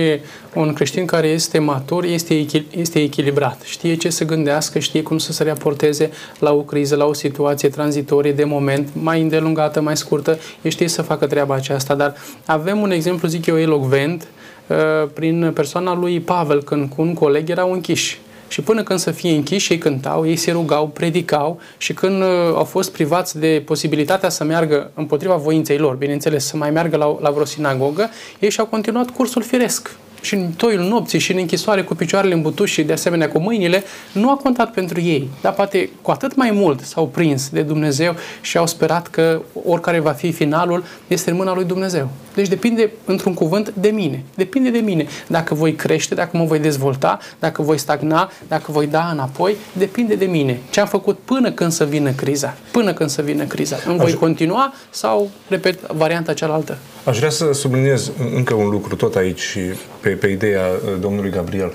un creștin care este matur este, este echilibrat, știe ce să gândească, știe cum să se raporteze la o criză, la o situație tranzitorie de moment, mai îndelungată, mai scurtă, el știe să facă treaba aceasta, dar avem un exemplu, zic eu, elocvent, uh, prin persoana lui Pavel, când cu un coleg erau închiși și până când să fie închiși, ei cântau, ei se rugau, predicau și când uh, au fost privați de posibilitatea să meargă împotriva voinței lor, bineînțeles, să mai meargă la, la vreo sinagogă, ei și-au continuat cursul firesc și în toiul nopții și în închisoare cu picioarele în butuși și de asemenea cu mâinile, nu a contat pentru ei. Dar poate cu atât mai mult s-au prins de Dumnezeu și au sperat că oricare va fi finalul este în mâna lui Dumnezeu. Deci depinde, într-un cuvânt, de mine. Depinde de mine. Dacă voi crește, dacă mă voi dezvolta, dacă voi stagna, dacă voi da înapoi, depinde de mine. Ce am făcut până când să vină criza. Până când să vină criza. Îmi voi continua sau, repet, varianta cealaltă? Aș vrea să subliniez încă un lucru tot aici pe, pe ideea uh, domnului Gabriel.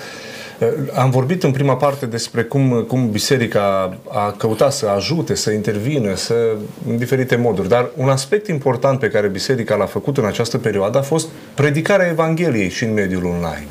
Uh, am vorbit în prima parte despre cum, cum biserica a căutat să ajute, să intervină, să, în diferite moduri. Dar un aspect important pe care biserica l-a făcut în această perioadă a fost predicarea Evangheliei și în mediul online.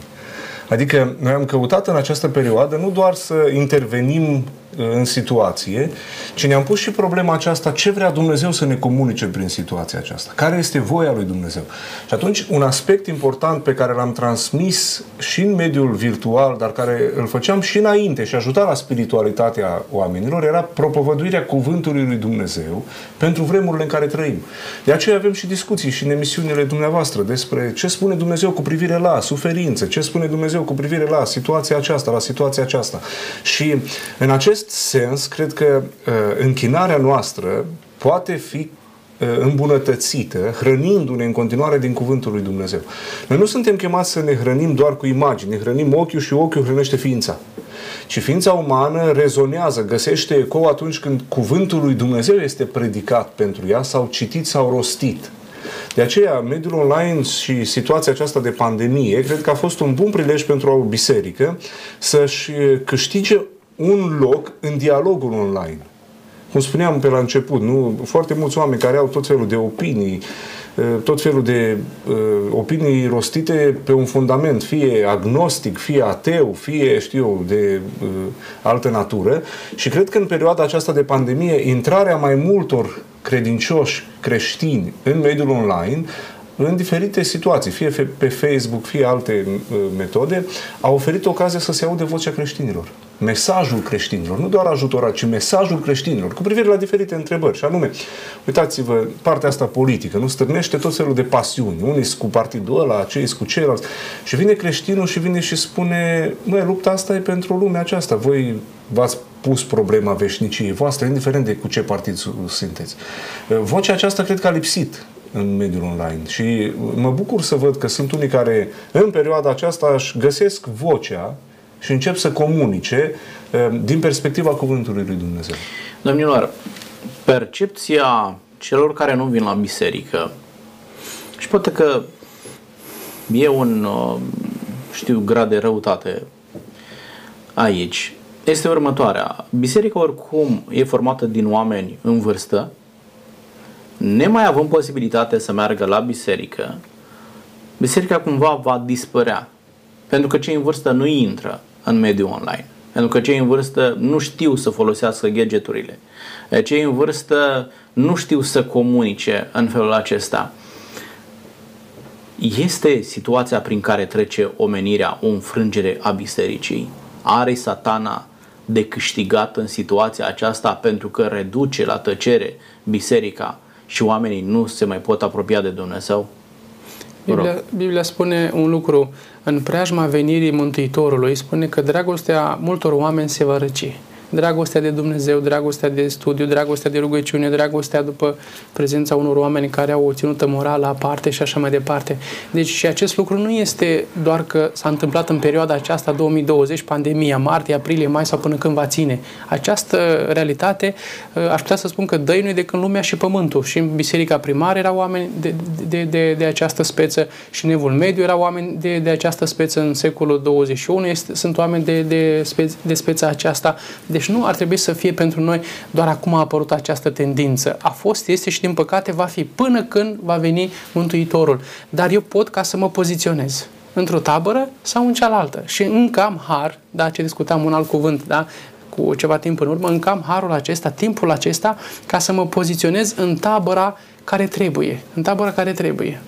Adică noi am căutat în această perioadă nu doar să intervenim în situație, ci ne-am pus și problema aceasta, ce vrea Dumnezeu să ne comunice prin situația aceasta? Care este voia lui Dumnezeu? Și atunci, un aspect important pe care l-am transmis și în mediul virtual, dar care îl făceam și înainte și ajuta la spiritualitatea oamenilor, era propovăduirea cuvântului lui Dumnezeu pentru vremurile în care trăim. De aceea avem și discuții și în emisiunile dumneavoastră despre ce spune Dumnezeu cu privire la suferință, ce spune Dumnezeu cu privire la situația aceasta, la situația aceasta. Și în acest acest sens, cred că uh, închinarea noastră poate fi uh, îmbunătățită, hrănindu-ne în continuare din Cuvântul lui Dumnezeu. Noi nu suntem chemați să ne hrănim doar cu imagini, ne hrănim ochiul și ochiul hrănește ființa. Ci ființa umană rezonează, găsește eco atunci când Cuvântul lui Dumnezeu este predicat pentru ea sau citit sau rostit. De aceea, mediul online și situația aceasta de pandemie, cred că a fost un bun prilej pentru o biserică să-și câștige un loc în dialogul online. Cum spuneam pe la început, nu? foarte mulți oameni care au tot felul de opinii, eh, tot felul de uh, opinii rostite pe un fundament, fie agnostic, fie ateu, fie, știu eu, de uh, altă natură. Și cred că în perioada aceasta de pandemie, intrarea mai multor credincioși creștini în mediul online în diferite situații, fie pe Facebook, fie alte uh, metode, a oferit ocazia să se aude vocea creștinilor. Mesajul creștinilor, nu doar ajutorat, ci mesajul creștinilor, cu privire la diferite întrebări. Și anume, uitați-vă, partea asta politică, nu stârnește tot felul de pasiuni. Unii cu partidul ăla, cei cu ceilalți. Și vine creștinul și vine și spune, măi, lupta asta e pentru lumea aceasta. Voi v-ați pus problema veșniciei voastre, indiferent de cu ce partid sunteți. Vocea aceasta cred că a lipsit în mediul online și mă bucur să văd că sunt unii care în perioada aceasta își găsesc vocea și încep să comunice din perspectiva Cuvântului lui Dumnezeu. Domnilor, percepția celor care nu vin la biserică și poate că e un, uh, știu, grad de răutate aici, este următoarea. Biserica oricum e formată din oameni în vârstă, nemai având posibilitate să meargă la biserică, biserica cumva va dispărea. Pentru că cei în vârstă nu intră în mediul online. Pentru că cei în vârstă nu știu să folosească gadgeturile. Cei în vârstă nu știu să comunice în felul acesta. Este situația prin care trece omenirea o înfrângere a bisericii? Are satana de câștigat în situația aceasta pentru că reduce la tăcere biserica și oamenii nu se mai pot apropia de Dumnezeu? Biblia, Biblia spune un lucru, în preajma venirii Mântuitorului, spune că dragostea multor oameni se va răci dragostea de Dumnezeu, dragostea de studiu, dragostea de rugăciune, dragostea după prezența unor oameni care au o ținută morală aparte și așa mai departe. Deci și acest lucru nu este doar că s-a întâmplat în perioada aceasta 2020, pandemia, martie, aprilie, mai sau până când va ține. Această realitate, ă, aș putea să spun că dăinuie de când lumea și pământul. Și în biserica primară erau oameni de, de, de, de această speță și în evul mediu erau oameni de, de această speță în secolul 21, este, sunt oameni de, de, spe, de speța aceasta. De deci nu ar trebui să fie pentru noi doar acum a apărut această tendință. A fost, este și din păcate va fi până când va veni Mântuitorul. Dar eu pot ca să mă poziționez într-o tabără sau în cealaltă. Și încă am har, da, ce discutam un alt cuvânt, da, cu ceva timp în urmă, încă am harul acesta, timpul acesta, ca să mă poziționez în tabăra care trebuie, în tabăra care trebuie.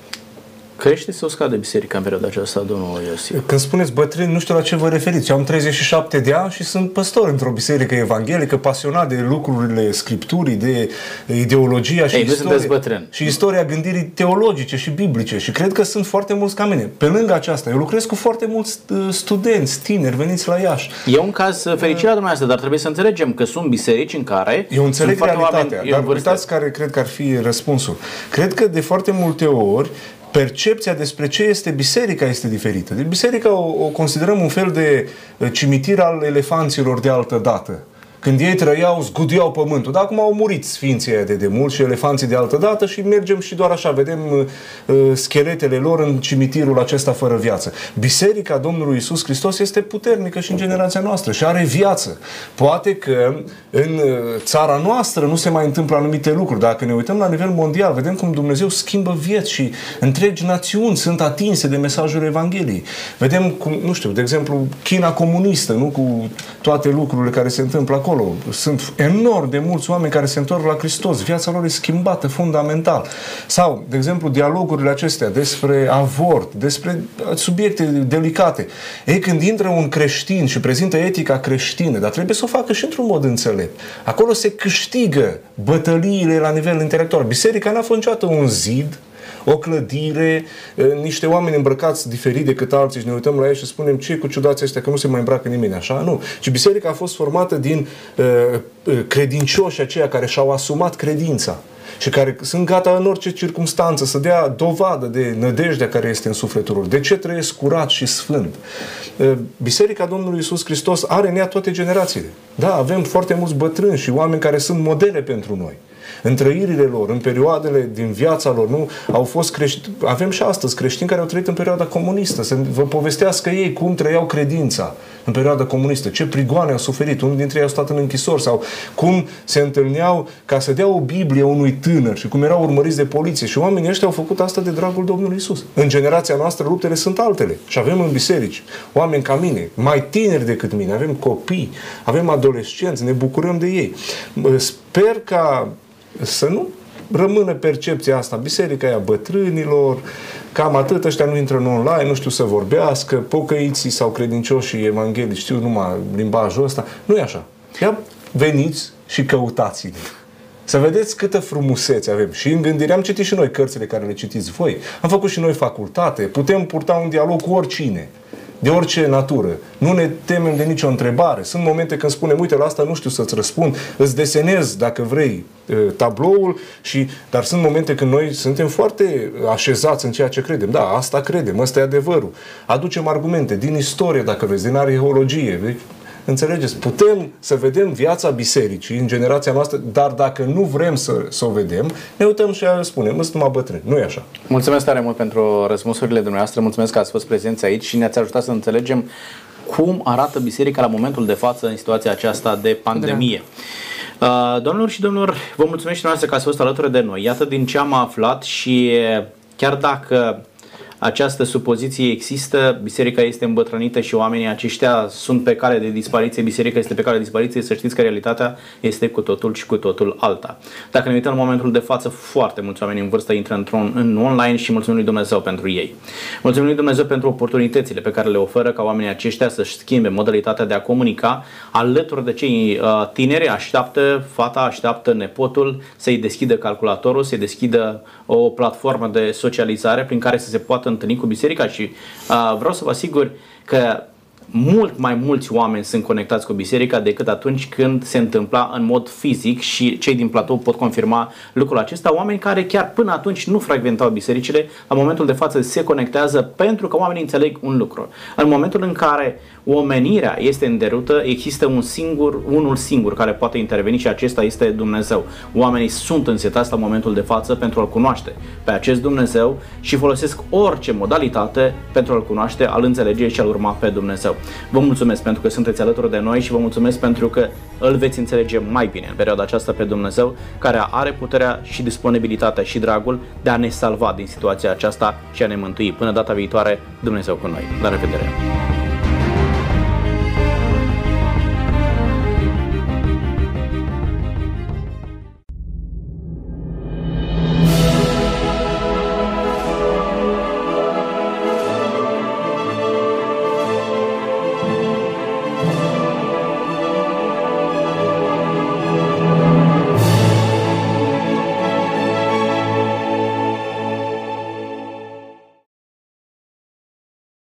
Crește sau scade biserica în perioada aceasta, domnul Iosif? Când spuneți bătrâni, nu știu la ce vă referiți. Eu am 37 de ani și sunt păstor într-o biserică evanghelică, pasionat de lucrurile Scripturii, de ideologia și, Ei, istoria, și istoria gândirii teologice și biblice. Și cred că sunt foarte mulți ca mine. Pe lângă aceasta, eu lucrez cu foarte mulți uh, studenți, tineri, veniți la Iași. E un caz uh, fericit la dumneavoastră, dar trebuie să înțelegem că sunt biserici în care Eu înțeleg sunt realitatea, dar uitați care cred că ar fi răspunsul. Cred că de foarte multe ori percepția despre ce este biserica este diferită. Deci biserica o, o considerăm un fel de uh, cimitir al elefanților de altă dată. Când ei trăiau, zgudiau pământul. Dar acum au murit sfinții de demult și elefanții de altă dată și mergem și doar așa, vedem uh, uh, scheletele lor în cimitirul acesta fără viață. Biserica Domnului Isus Hristos este puternică și în generația noastră și are viață. Poate că în uh, țara noastră nu se mai întâmplă anumite lucruri. Dacă ne uităm la nivel mondial, vedem cum Dumnezeu schimbă vieți și întregi națiuni sunt atinse de mesajul Evangheliei. Vedem cum, nu știu, de exemplu, China comunistă, nu cu toate lucrurile care se întâmplă acolo acolo. Sunt enorm de mulți oameni care se întorc la Hristos. Viața lor e schimbată fundamental. Sau, de exemplu, dialogurile acestea despre avort, despre subiecte delicate. Ei, când intră un creștin și prezintă etica creștină, dar trebuie să o facă și într-un mod înțelept. Acolo se câștigă bătăliile la nivel intelectual. Biserica n-a fost niciodată un zid, o clădire, niște oameni îmbrăcați diferit decât alții și ne uităm la ei și spunem ce cu ciudații ăștia, că nu se mai îmbracă nimeni așa. Nu. Și biserica a fost formată din uh, credincioși aceia care și-au asumat credința și care sunt gata în orice circunstanță să dea dovadă de nădejdea care este în sufletul lor. De ce trăiesc curat și sfânt? Biserica Domnului Isus Hristos are în ea toate generațiile. Da, avem foarte mulți bătrâni și oameni care sunt modele pentru noi în trăirile lor, în perioadele din viața lor, nu? Au fost creștini, avem și astăzi creștini care au trăit în perioada comunistă, să vă povestească ei cum trăiau credința în perioada comunistă, ce prigoane au suferit, unul dintre ei au stat în închisori sau cum se întâlneau ca să dea o Biblie unui tânăr și cum erau urmăriți de poliție și oamenii ăștia au făcut asta de dragul Domnului Isus. În generația noastră luptele sunt altele și avem în biserici oameni ca mine, mai tineri decât mine, avem copii, avem adolescenți, ne bucurăm de ei. Sper ca să nu rămână percepția asta. Biserica e a bătrânilor, cam atât, ăștia nu intră în online, nu știu să vorbească, pocăiții sau credincioșii evanghelici știu numai limbajul ăsta. Nu e așa. Ia veniți și căutați-le. Să vedeți câtă frumusețe avem. Și în gândire am citit și noi cărțile care le citiți voi. Am făcut și noi facultate. Putem purta un dialog cu oricine. De orice natură. Nu ne temem de nicio întrebare. Sunt momente când spunem, uite, la asta nu știu să-ți răspund, îți desenez, dacă vrei, tabloul, și, dar sunt momente când noi suntem foarte așezați în ceea ce credem. Da, asta credem, ăsta e adevărul. Aducem argumente din istorie, dacă vreți, din arheologie. Înțelegeți? Putem să vedem viața bisericii în generația noastră, dar dacă nu vrem să, să o vedem, ne uităm și spunem, sunt numai bătrâni. Nu e așa. Mulțumesc tare mult pentru răspunsurile dumneavoastră, mulțumesc că ați fost prezenți aici și ne-ați ajutat să înțelegem cum arată biserica la momentul de față în situația aceasta de pandemie. Da. Domnilor și domnilor, vă mulțumesc și noastră că ați fost alături de noi. Iată din ce am aflat și chiar dacă această supoziție există, biserica este îmbătrânită și oamenii aceștia sunt pe cale de dispariție, biserica este pe cale de dispariție, să știți că realitatea este cu totul și cu totul alta. Dacă ne uităm în momentul de față, foarte mulți oameni în vârstă intră într-un, în online și mulțumim lui Dumnezeu pentru ei. Mulțumim lui Dumnezeu pentru oportunitățile pe care le oferă ca oamenii aceștia să-și schimbe modalitatea de a comunica alături de cei uh, tineri, așteaptă fata, așteaptă nepotul să-i deschidă calculatorul, să-i deschidă o platformă de socializare prin care să se poată întâlni cu biserica și uh, vreau să vă asigur că mult mai mulți oameni sunt conectați cu biserica decât atunci când se întâmpla în mod fizic și cei din platou pot confirma lucrul acesta. Oameni care chiar până atunci nu frecventau bisericile, la momentul de față se conectează pentru că oamenii înțeleg un lucru. În momentul în care omenirea este în derută, există un singur, unul singur care poate interveni și acesta este Dumnezeu. Oamenii sunt însetați la momentul de față pentru a-L cunoaște pe acest Dumnezeu și folosesc orice modalitate pentru a-L cunoaște, a-L înțelege și a-L urma pe Dumnezeu. Vă mulțumesc pentru că sunteți alături de noi și vă mulțumesc pentru că îl veți înțelege mai bine în perioada aceasta pe Dumnezeu, care are puterea și disponibilitatea și dragul de a ne salva din situația aceasta și a ne mântui. Până data viitoare, Dumnezeu cu noi. La revedere!